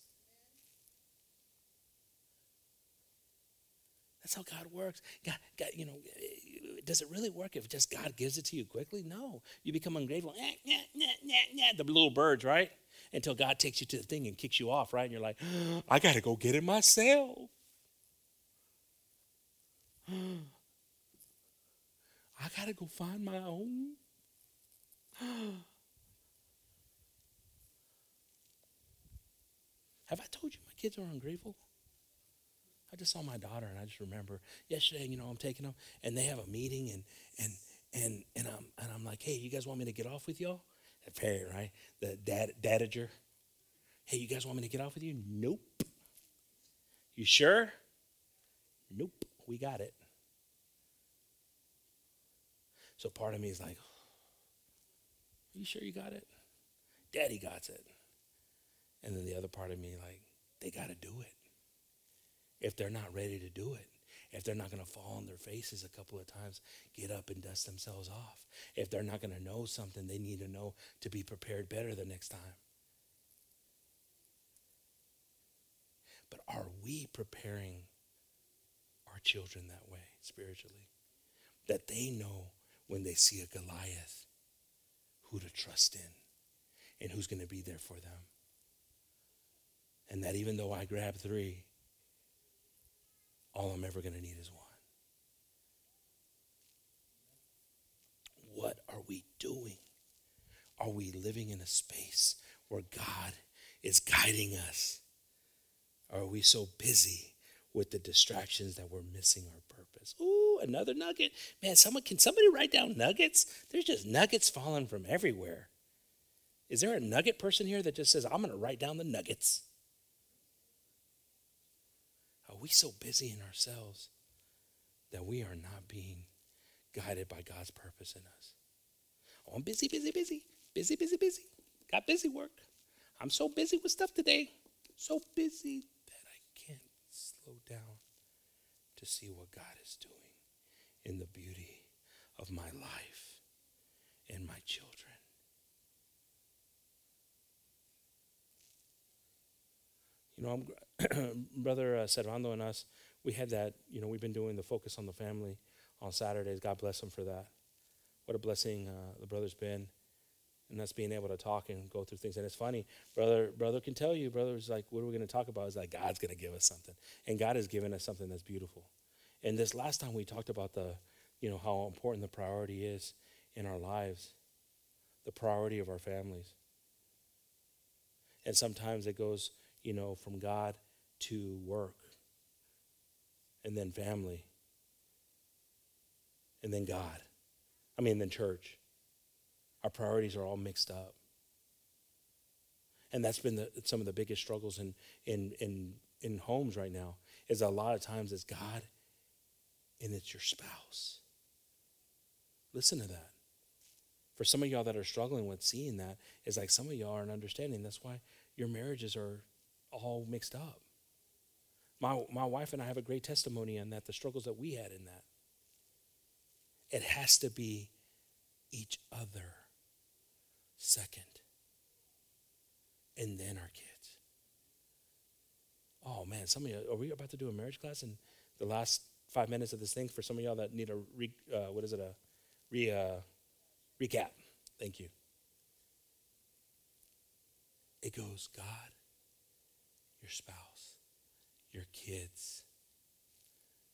That's how God works. God, God, you know, does it really work if just God gives it to you quickly? No. You become ungrateful. Eh, nah, nah, nah, the little birds, right? Until God takes you to the thing and kicks you off, right? And you're like, [GASPS] I got to go get it myself. [GASPS] I got to go find my own. [GASPS] Have I told you my kids are ungrateful? I just saw my daughter and I just remember yesterday, you know, I'm taking them and they have a meeting and and and and I'm and I'm like, hey, you guys want me to get off with y'all? The right? The dad dadager. Hey, you guys want me to get off with you? Nope. You sure? Nope. We got it. So part of me is like, Are you sure you got it? Daddy got it. And then the other part of me, like, they got to do it. if they're not ready to do it. If they're not going to fall on their faces a couple of times, get up and dust themselves off. If they're not going to know something, they need to know to be prepared better the next time. But are we preparing our children that way spiritually? That they know when they see a Goliath who to trust in and who's going to be there for them. And that even though I grab three, all I'm ever going to need is one. What are we doing? Are we living in a space where God is guiding us? Are we so busy with the distractions that we're missing our purpose? Ooh, another nugget. Man, someone can somebody write down nuggets? There's just nuggets falling from everywhere. Is there a nugget person here that just says, I'm going to write down the nuggets? We so busy in ourselves that we are not being guided by God's purpose in us? Oh, I'm busy, busy, busy, busy, busy, busy. Got busy work. I'm so busy with stuff today. So busy that I can't slow down to see what God is doing in the beauty of my life and my children. You know, I'm, [CLEARS THROAT] Brother uh, Servando and us, we had that, you know, we've been doing the focus on the family on Saturdays. God bless them for that. What a blessing uh, the brother's been. And us being able to talk and go through things. And it's funny, brother, brother can tell you, brother's like, what are we going to talk about? It's like, God's going to give us something. And God has given us something that's beautiful. And this last time we talked about the, you know, how important the priority is in our lives, the priority of our families. And sometimes it goes you know, from God to work, and then family, and then God. I mean, then church. Our priorities are all mixed up. And that's been the, some of the biggest struggles in, in, in, in homes right now, is a lot of times it's God and it's your spouse. Listen to that. For some of y'all that are struggling with seeing that, it's like some of y'all aren't understanding. That's why your marriages are all mixed up. My, my wife and I have a great testimony on that, the struggles that we had in that. It has to be each other second, and then our kids. Oh man, some of you, are we about to do a marriage class in the last five minutes of this thing for some of y'all that need a re, uh, what is it a re, uh, recap? Thank you. It goes God, your spouse, your kids,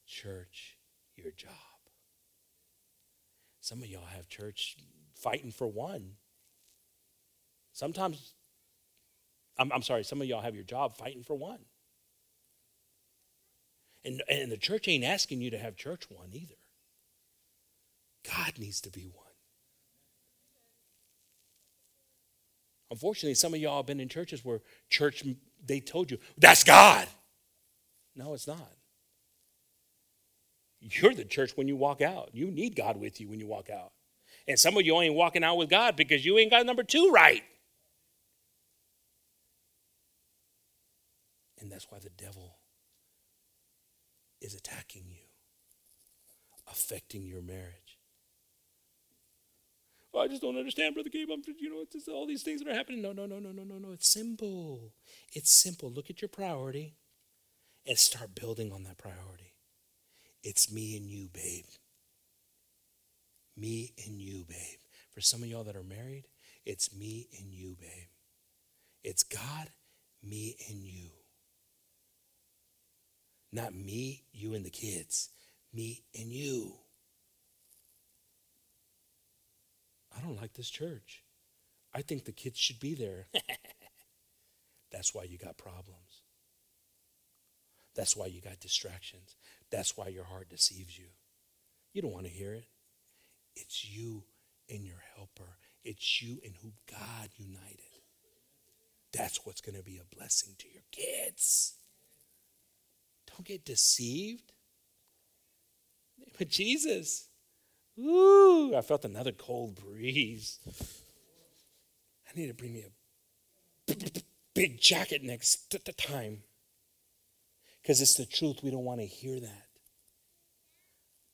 church, your job. Some of y'all have church fighting for one. Sometimes, I'm, I'm sorry, some of y'all have your job fighting for one. And, and the church ain't asking you to have church one either. God needs to be one. Unfortunately, some of y'all have been in churches where church they told you, that's God. No, it's not. You're the church when you walk out. You need God with you when you walk out. And some of you ain't walking out with God because you ain't got number two right. And that's why the devil is attacking you, affecting your marriage. Oh, I just don't understand, Brother Gabe. I'm, you know, all these things that are happening. No, no, no, no, no, no, no. It's simple. It's simple. Look at your priority and start building on that priority. It's me and you, babe. Me and you, babe. For some of y'all that are married, it's me and you, babe. It's God, me, and you. Not me, you, and the kids. Me and you. I don't like this church. I think the kids should be there. [LAUGHS] That's why you got problems. That's why you got distractions. That's why your heart deceives you. You don't want to hear it. It's you and your helper, it's you and who God united. That's what's going to be a blessing to your kids. Don't get deceived. But Jesus, Ooh, I felt another cold breeze. I need to bring me a big jacket next time. Because it's the truth. We don't want to hear that.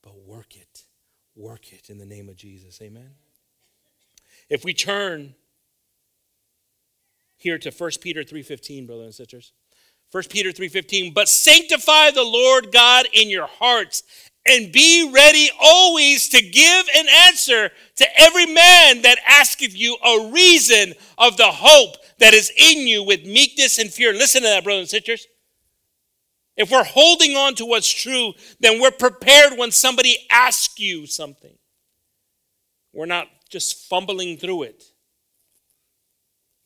But work it. Work it in the name of Jesus. Amen. If we turn here to 1 Peter 3:15, brothers and sisters. 1 Peter 3:15, but sanctify the Lord God in your hearts and be ready always to give an answer to every man that asketh you a reason of the hope that is in you with meekness and fear. Listen to that, brothers and sisters. If we're holding on to what's true, then we're prepared when somebody asks you something. We're not just fumbling through it.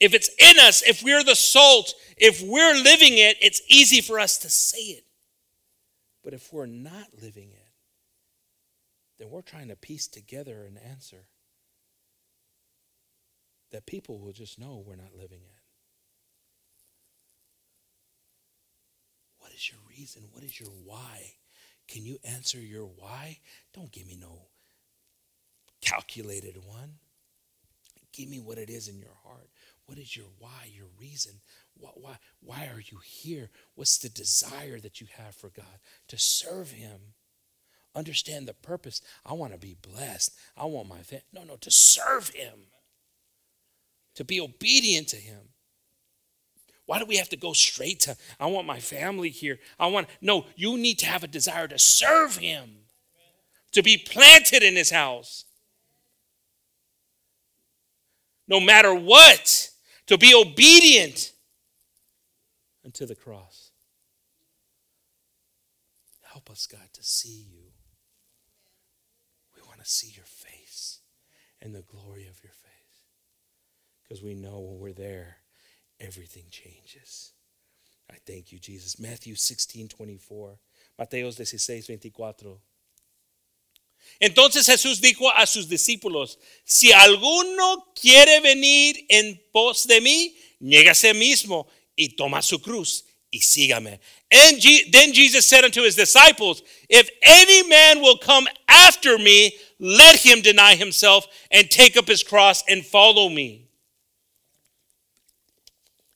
If it's in us, if we're the salt, if we're living it, it's easy for us to say it. But if we're not living it, then we're trying to piece together an answer that people will just know we're not living it. What is your reason? What is your why? Can you answer your why? Don't give me no calculated one. Give me what it is in your heart. What is your why, your reason? Why, why, why are you here? What's the desire that you have for God? To serve Him. Understand the purpose. I want to be blessed. I want my family. No, no, to serve Him. To be obedient to Him. Why do we have to go straight to, I want my family here? I want, no, you need to have a desire to serve Him, to be planted in His house. No matter what to be obedient unto the cross. Help us, God, to see you. We want to see your face and the glory of your face. Because we know when we're there, everything changes. I thank you, Jesus. Matthew 16, 24. Mateos 16, 24. Entonces Jesús dijo a sus discípulos, si alguno quiere venir en pos de mí, niégase mismo y toma su cruz y sígame. And then Jesus said unto his disciples, if any man will come after me, let him deny himself and take up his cross and follow me.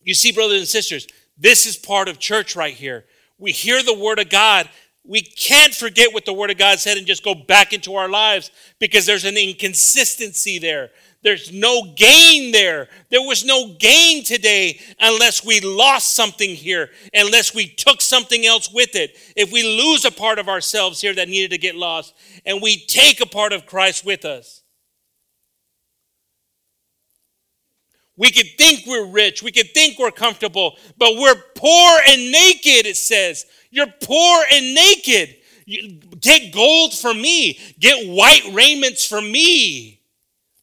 You see, brothers and sisters, this is part of church right here. We hear the word of God we can't forget what the Word of God said and just go back into our lives because there's an inconsistency there. There's no gain there. There was no gain today unless we lost something here, unless we took something else with it. If we lose a part of ourselves here that needed to get lost, and we take a part of Christ with us. We could think we're rich, we could think we're comfortable, but we're poor and naked, it says. You're poor and naked. Get gold for me. Get white raiments for me,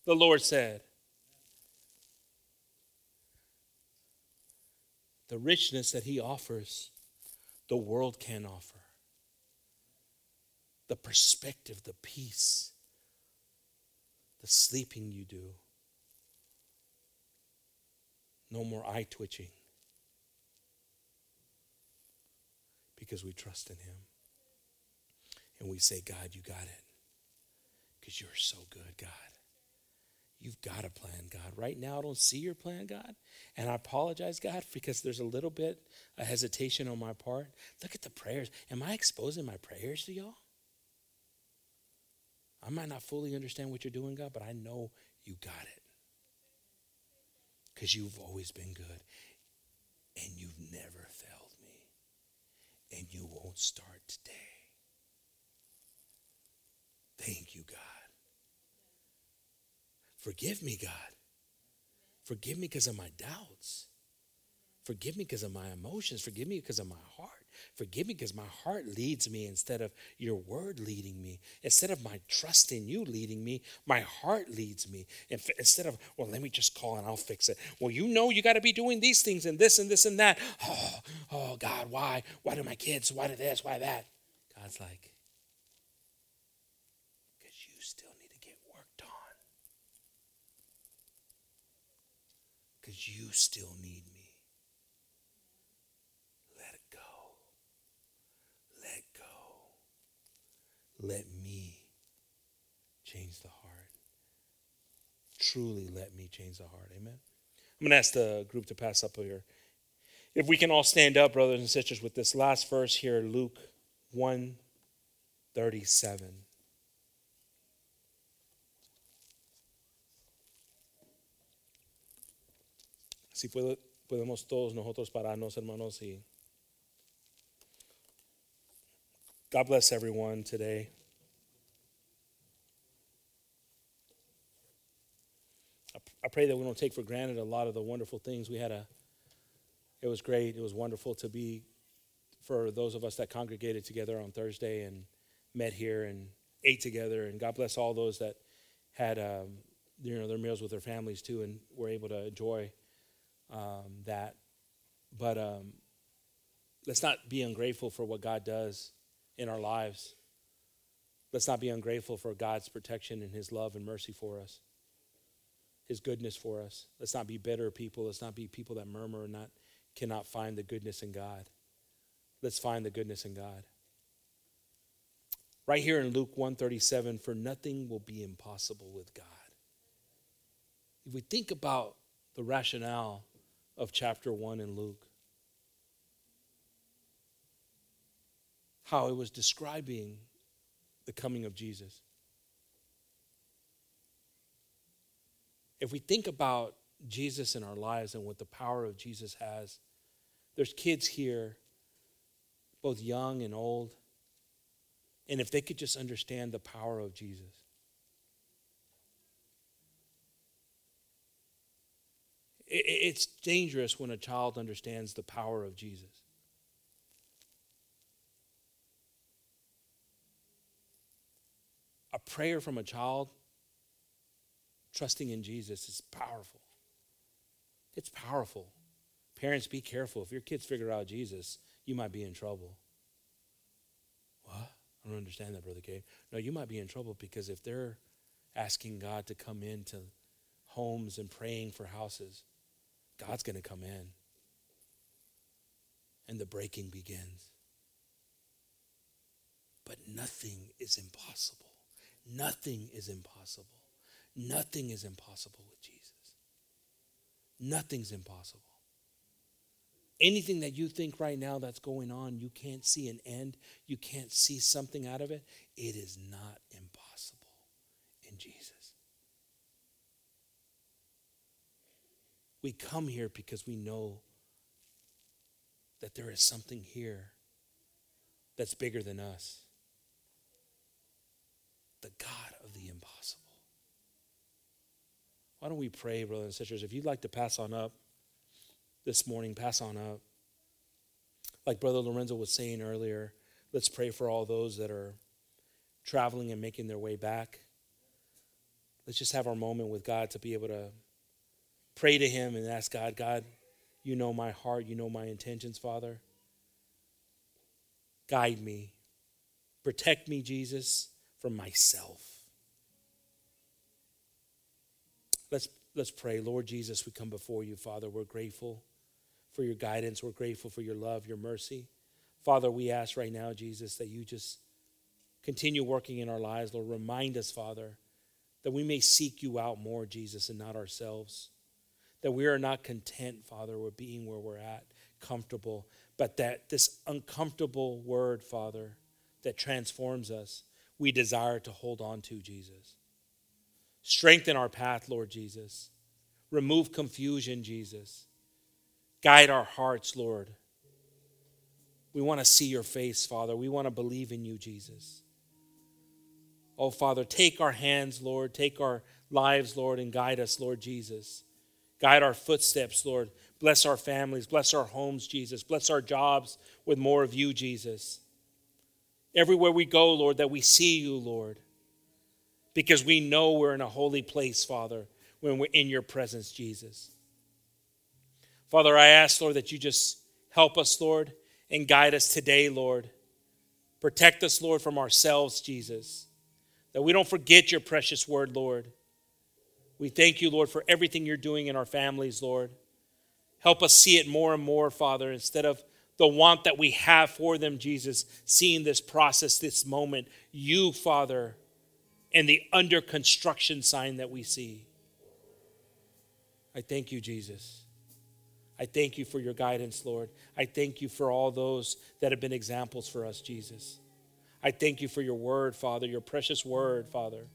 the Lord said. The richness that He offers, the world can offer. The perspective, the peace, the sleeping you do. No more eye twitching. because we trust in Him. And we say, God, you got it. Because you're so good, God. You've got a plan, God. Right now, I don't see your plan, God. And I apologize, God, because there's a little bit of hesitation on my part. Look at the prayers. Am I exposing my prayers to y'all? I might not fully understand what you're doing, God, but I know you got it. Because you've always been good and you've never failed me and you won't start today. Thank you, God. Forgive me, God. Forgive me because of my doubts. Forgive me because of my emotions. Forgive me because of my heart. Forgive me because my heart leads me instead of your word leading me. Instead of my trust in you leading me, my heart leads me. Instead of, well, let me just call and I'll fix it. Well, you know you got to be doing these things and this and this and that. Oh, oh, God, why? Why do my kids? Why do this? Why that? God's like, because you still need to get worked on. Because you still need me. Let me change the heart. Truly let me change the heart. Amen. I'm going to ask the group to pass up here. If we can all stand up, brothers and sisters, with this last verse here, Luke 1 37. Si podemos todos nosotros pararnos, hermanos, y God bless everyone today. I pray that we don't take for granted a lot of the wonderful things we had. A, it was great. It was wonderful to be for those of us that congregated together on Thursday and met here and ate together. And God bless all those that had um, you know their meals with their families too and were able to enjoy um, that. But um, let's not be ungrateful for what God does in our lives. Let's not be ungrateful for God's protection and His love and mercy for us, His goodness for us. Let's not be bitter people. Let's not be people that murmur and not cannot find the goodness in God. Let's find the goodness in God. Right here in Luke 137, for nothing will be impossible with God. If we think about the rationale of chapter 1 in Luke, how it was describing the coming of Jesus. If we think about Jesus in our lives and what the power of Jesus has, there's kids here, both young and old, and if they could just understand the power of Jesus. It's dangerous when a child understands the power of Jesus. A prayer from a child trusting in Jesus is powerful. It's powerful. Parents, be careful. If your kids figure out Jesus, you might be in trouble. What? I don't understand that, Brother Gabe. No, you might be in trouble because if they're asking God to come into homes and praying for houses, God's going to come in. And the breaking begins. But nothing is impossible. Nothing is impossible. Nothing is impossible with Jesus. Nothing's impossible. Anything that you think right now that's going on, you can't see an end, you can't see something out of it, it is not impossible in Jesus. We come here because we know that there is something here that's bigger than us the God of the impossible. Why don't we pray, brothers and sisters? If you'd like to pass on up this morning, pass on up. Like Brother Lorenzo was saying earlier, let's pray for all those that are traveling and making their way back. Let's just have our moment with God to be able to pray to Him and ask God, God, you know my heart, you know my intentions, Father. Guide me. Protect me, Jesus, from myself. Let's, let's pray. Lord Jesus, we come before you, Father. We're grateful for your guidance. We're grateful for your love, your mercy. Father, we ask right now, Jesus, that you just continue working in our lives. Lord, remind us, Father, that we may seek you out more, Jesus, and not ourselves that we are not content, Father, with being where we're at, comfortable, but that this uncomfortable word, Father, that transforms us, we desire to hold on to, Jesus. Strengthen our path, Lord Jesus. Remove confusion, Jesus. Guide our hearts, Lord. We want to see your face, Father. We want to believe in you, Jesus. Oh, Father, take our hands, Lord. Take our lives, Lord, and guide us, Lord Jesus. Guide our footsteps, Lord. Bless our families. Bless our homes, Jesus. Bless our jobs with more of you, Jesus. Everywhere we go, Lord, that we see you, Lord. Because we know we're in a holy place, Father, when we're in your presence, Jesus. Father, I ask, Lord, that you just help us, Lord, and guide us today, Lord. Protect us, Lord, from ourselves, Jesus. That we don't forget your precious word, Lord. We thank you, Lord, for everything you're doing in our families, Lord. Help us see it more and more, Father, instead of the want that we have for them, Jesus, seeing this process, this moment, you, Father, and the under construction sign that we see. I thank you, Jesus. I thank you for your guidance, Lord. I thank you for all those that have been examples for us, Jesus. I thank you for your word, Father, your precious word, Father.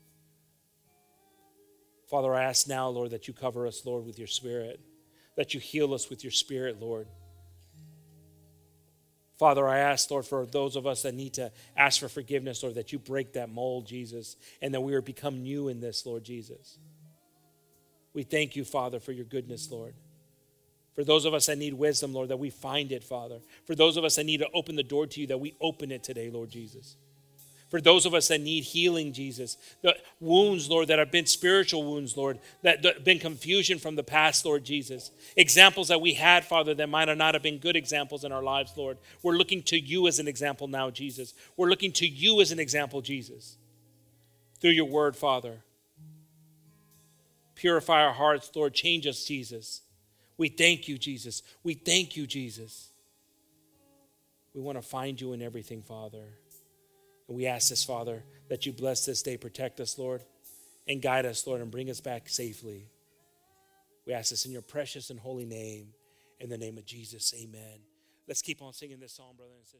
Father, I ask now, Lord, that you cover us, Lord, with your spirit, that you heal us with your spirit, Lord. Father, I ask, Lord, for those of us that need to ask for forgiveness, Lord, that you break that mold, Jesus, and that we are become new in this, Lord Jesus. We thank you, Father, for your goodness, Lord. For those of us that need wisdom, Lord, that we find it, Father. For those of us that need to open the door to you, that we open it today, Lord Jesus. For those of us that need healing, Jesus, the wounds, Lord, that have been spiritual wounds, Lord, that have been confusion from the past, Lord Jesus. Examples that we had, Father, that might not have been good examples in our lives, Lord. We're looking to you as an example now, Jesus. We're looking to you as an example, Jesus. Through your word, Father. Purify our hearts, Lord. Change us, Jesus. We thank you, Jesus. We thank you, Jesus. We want to find you in everything, Father. And we ask this, Father, that you bless this day, protect us, Lord, and guide us, Lord, and bring us back safely. We ask this in your precious and holy name. In the name of Jesus, amen. Let's keep on singing this song, brother and sister.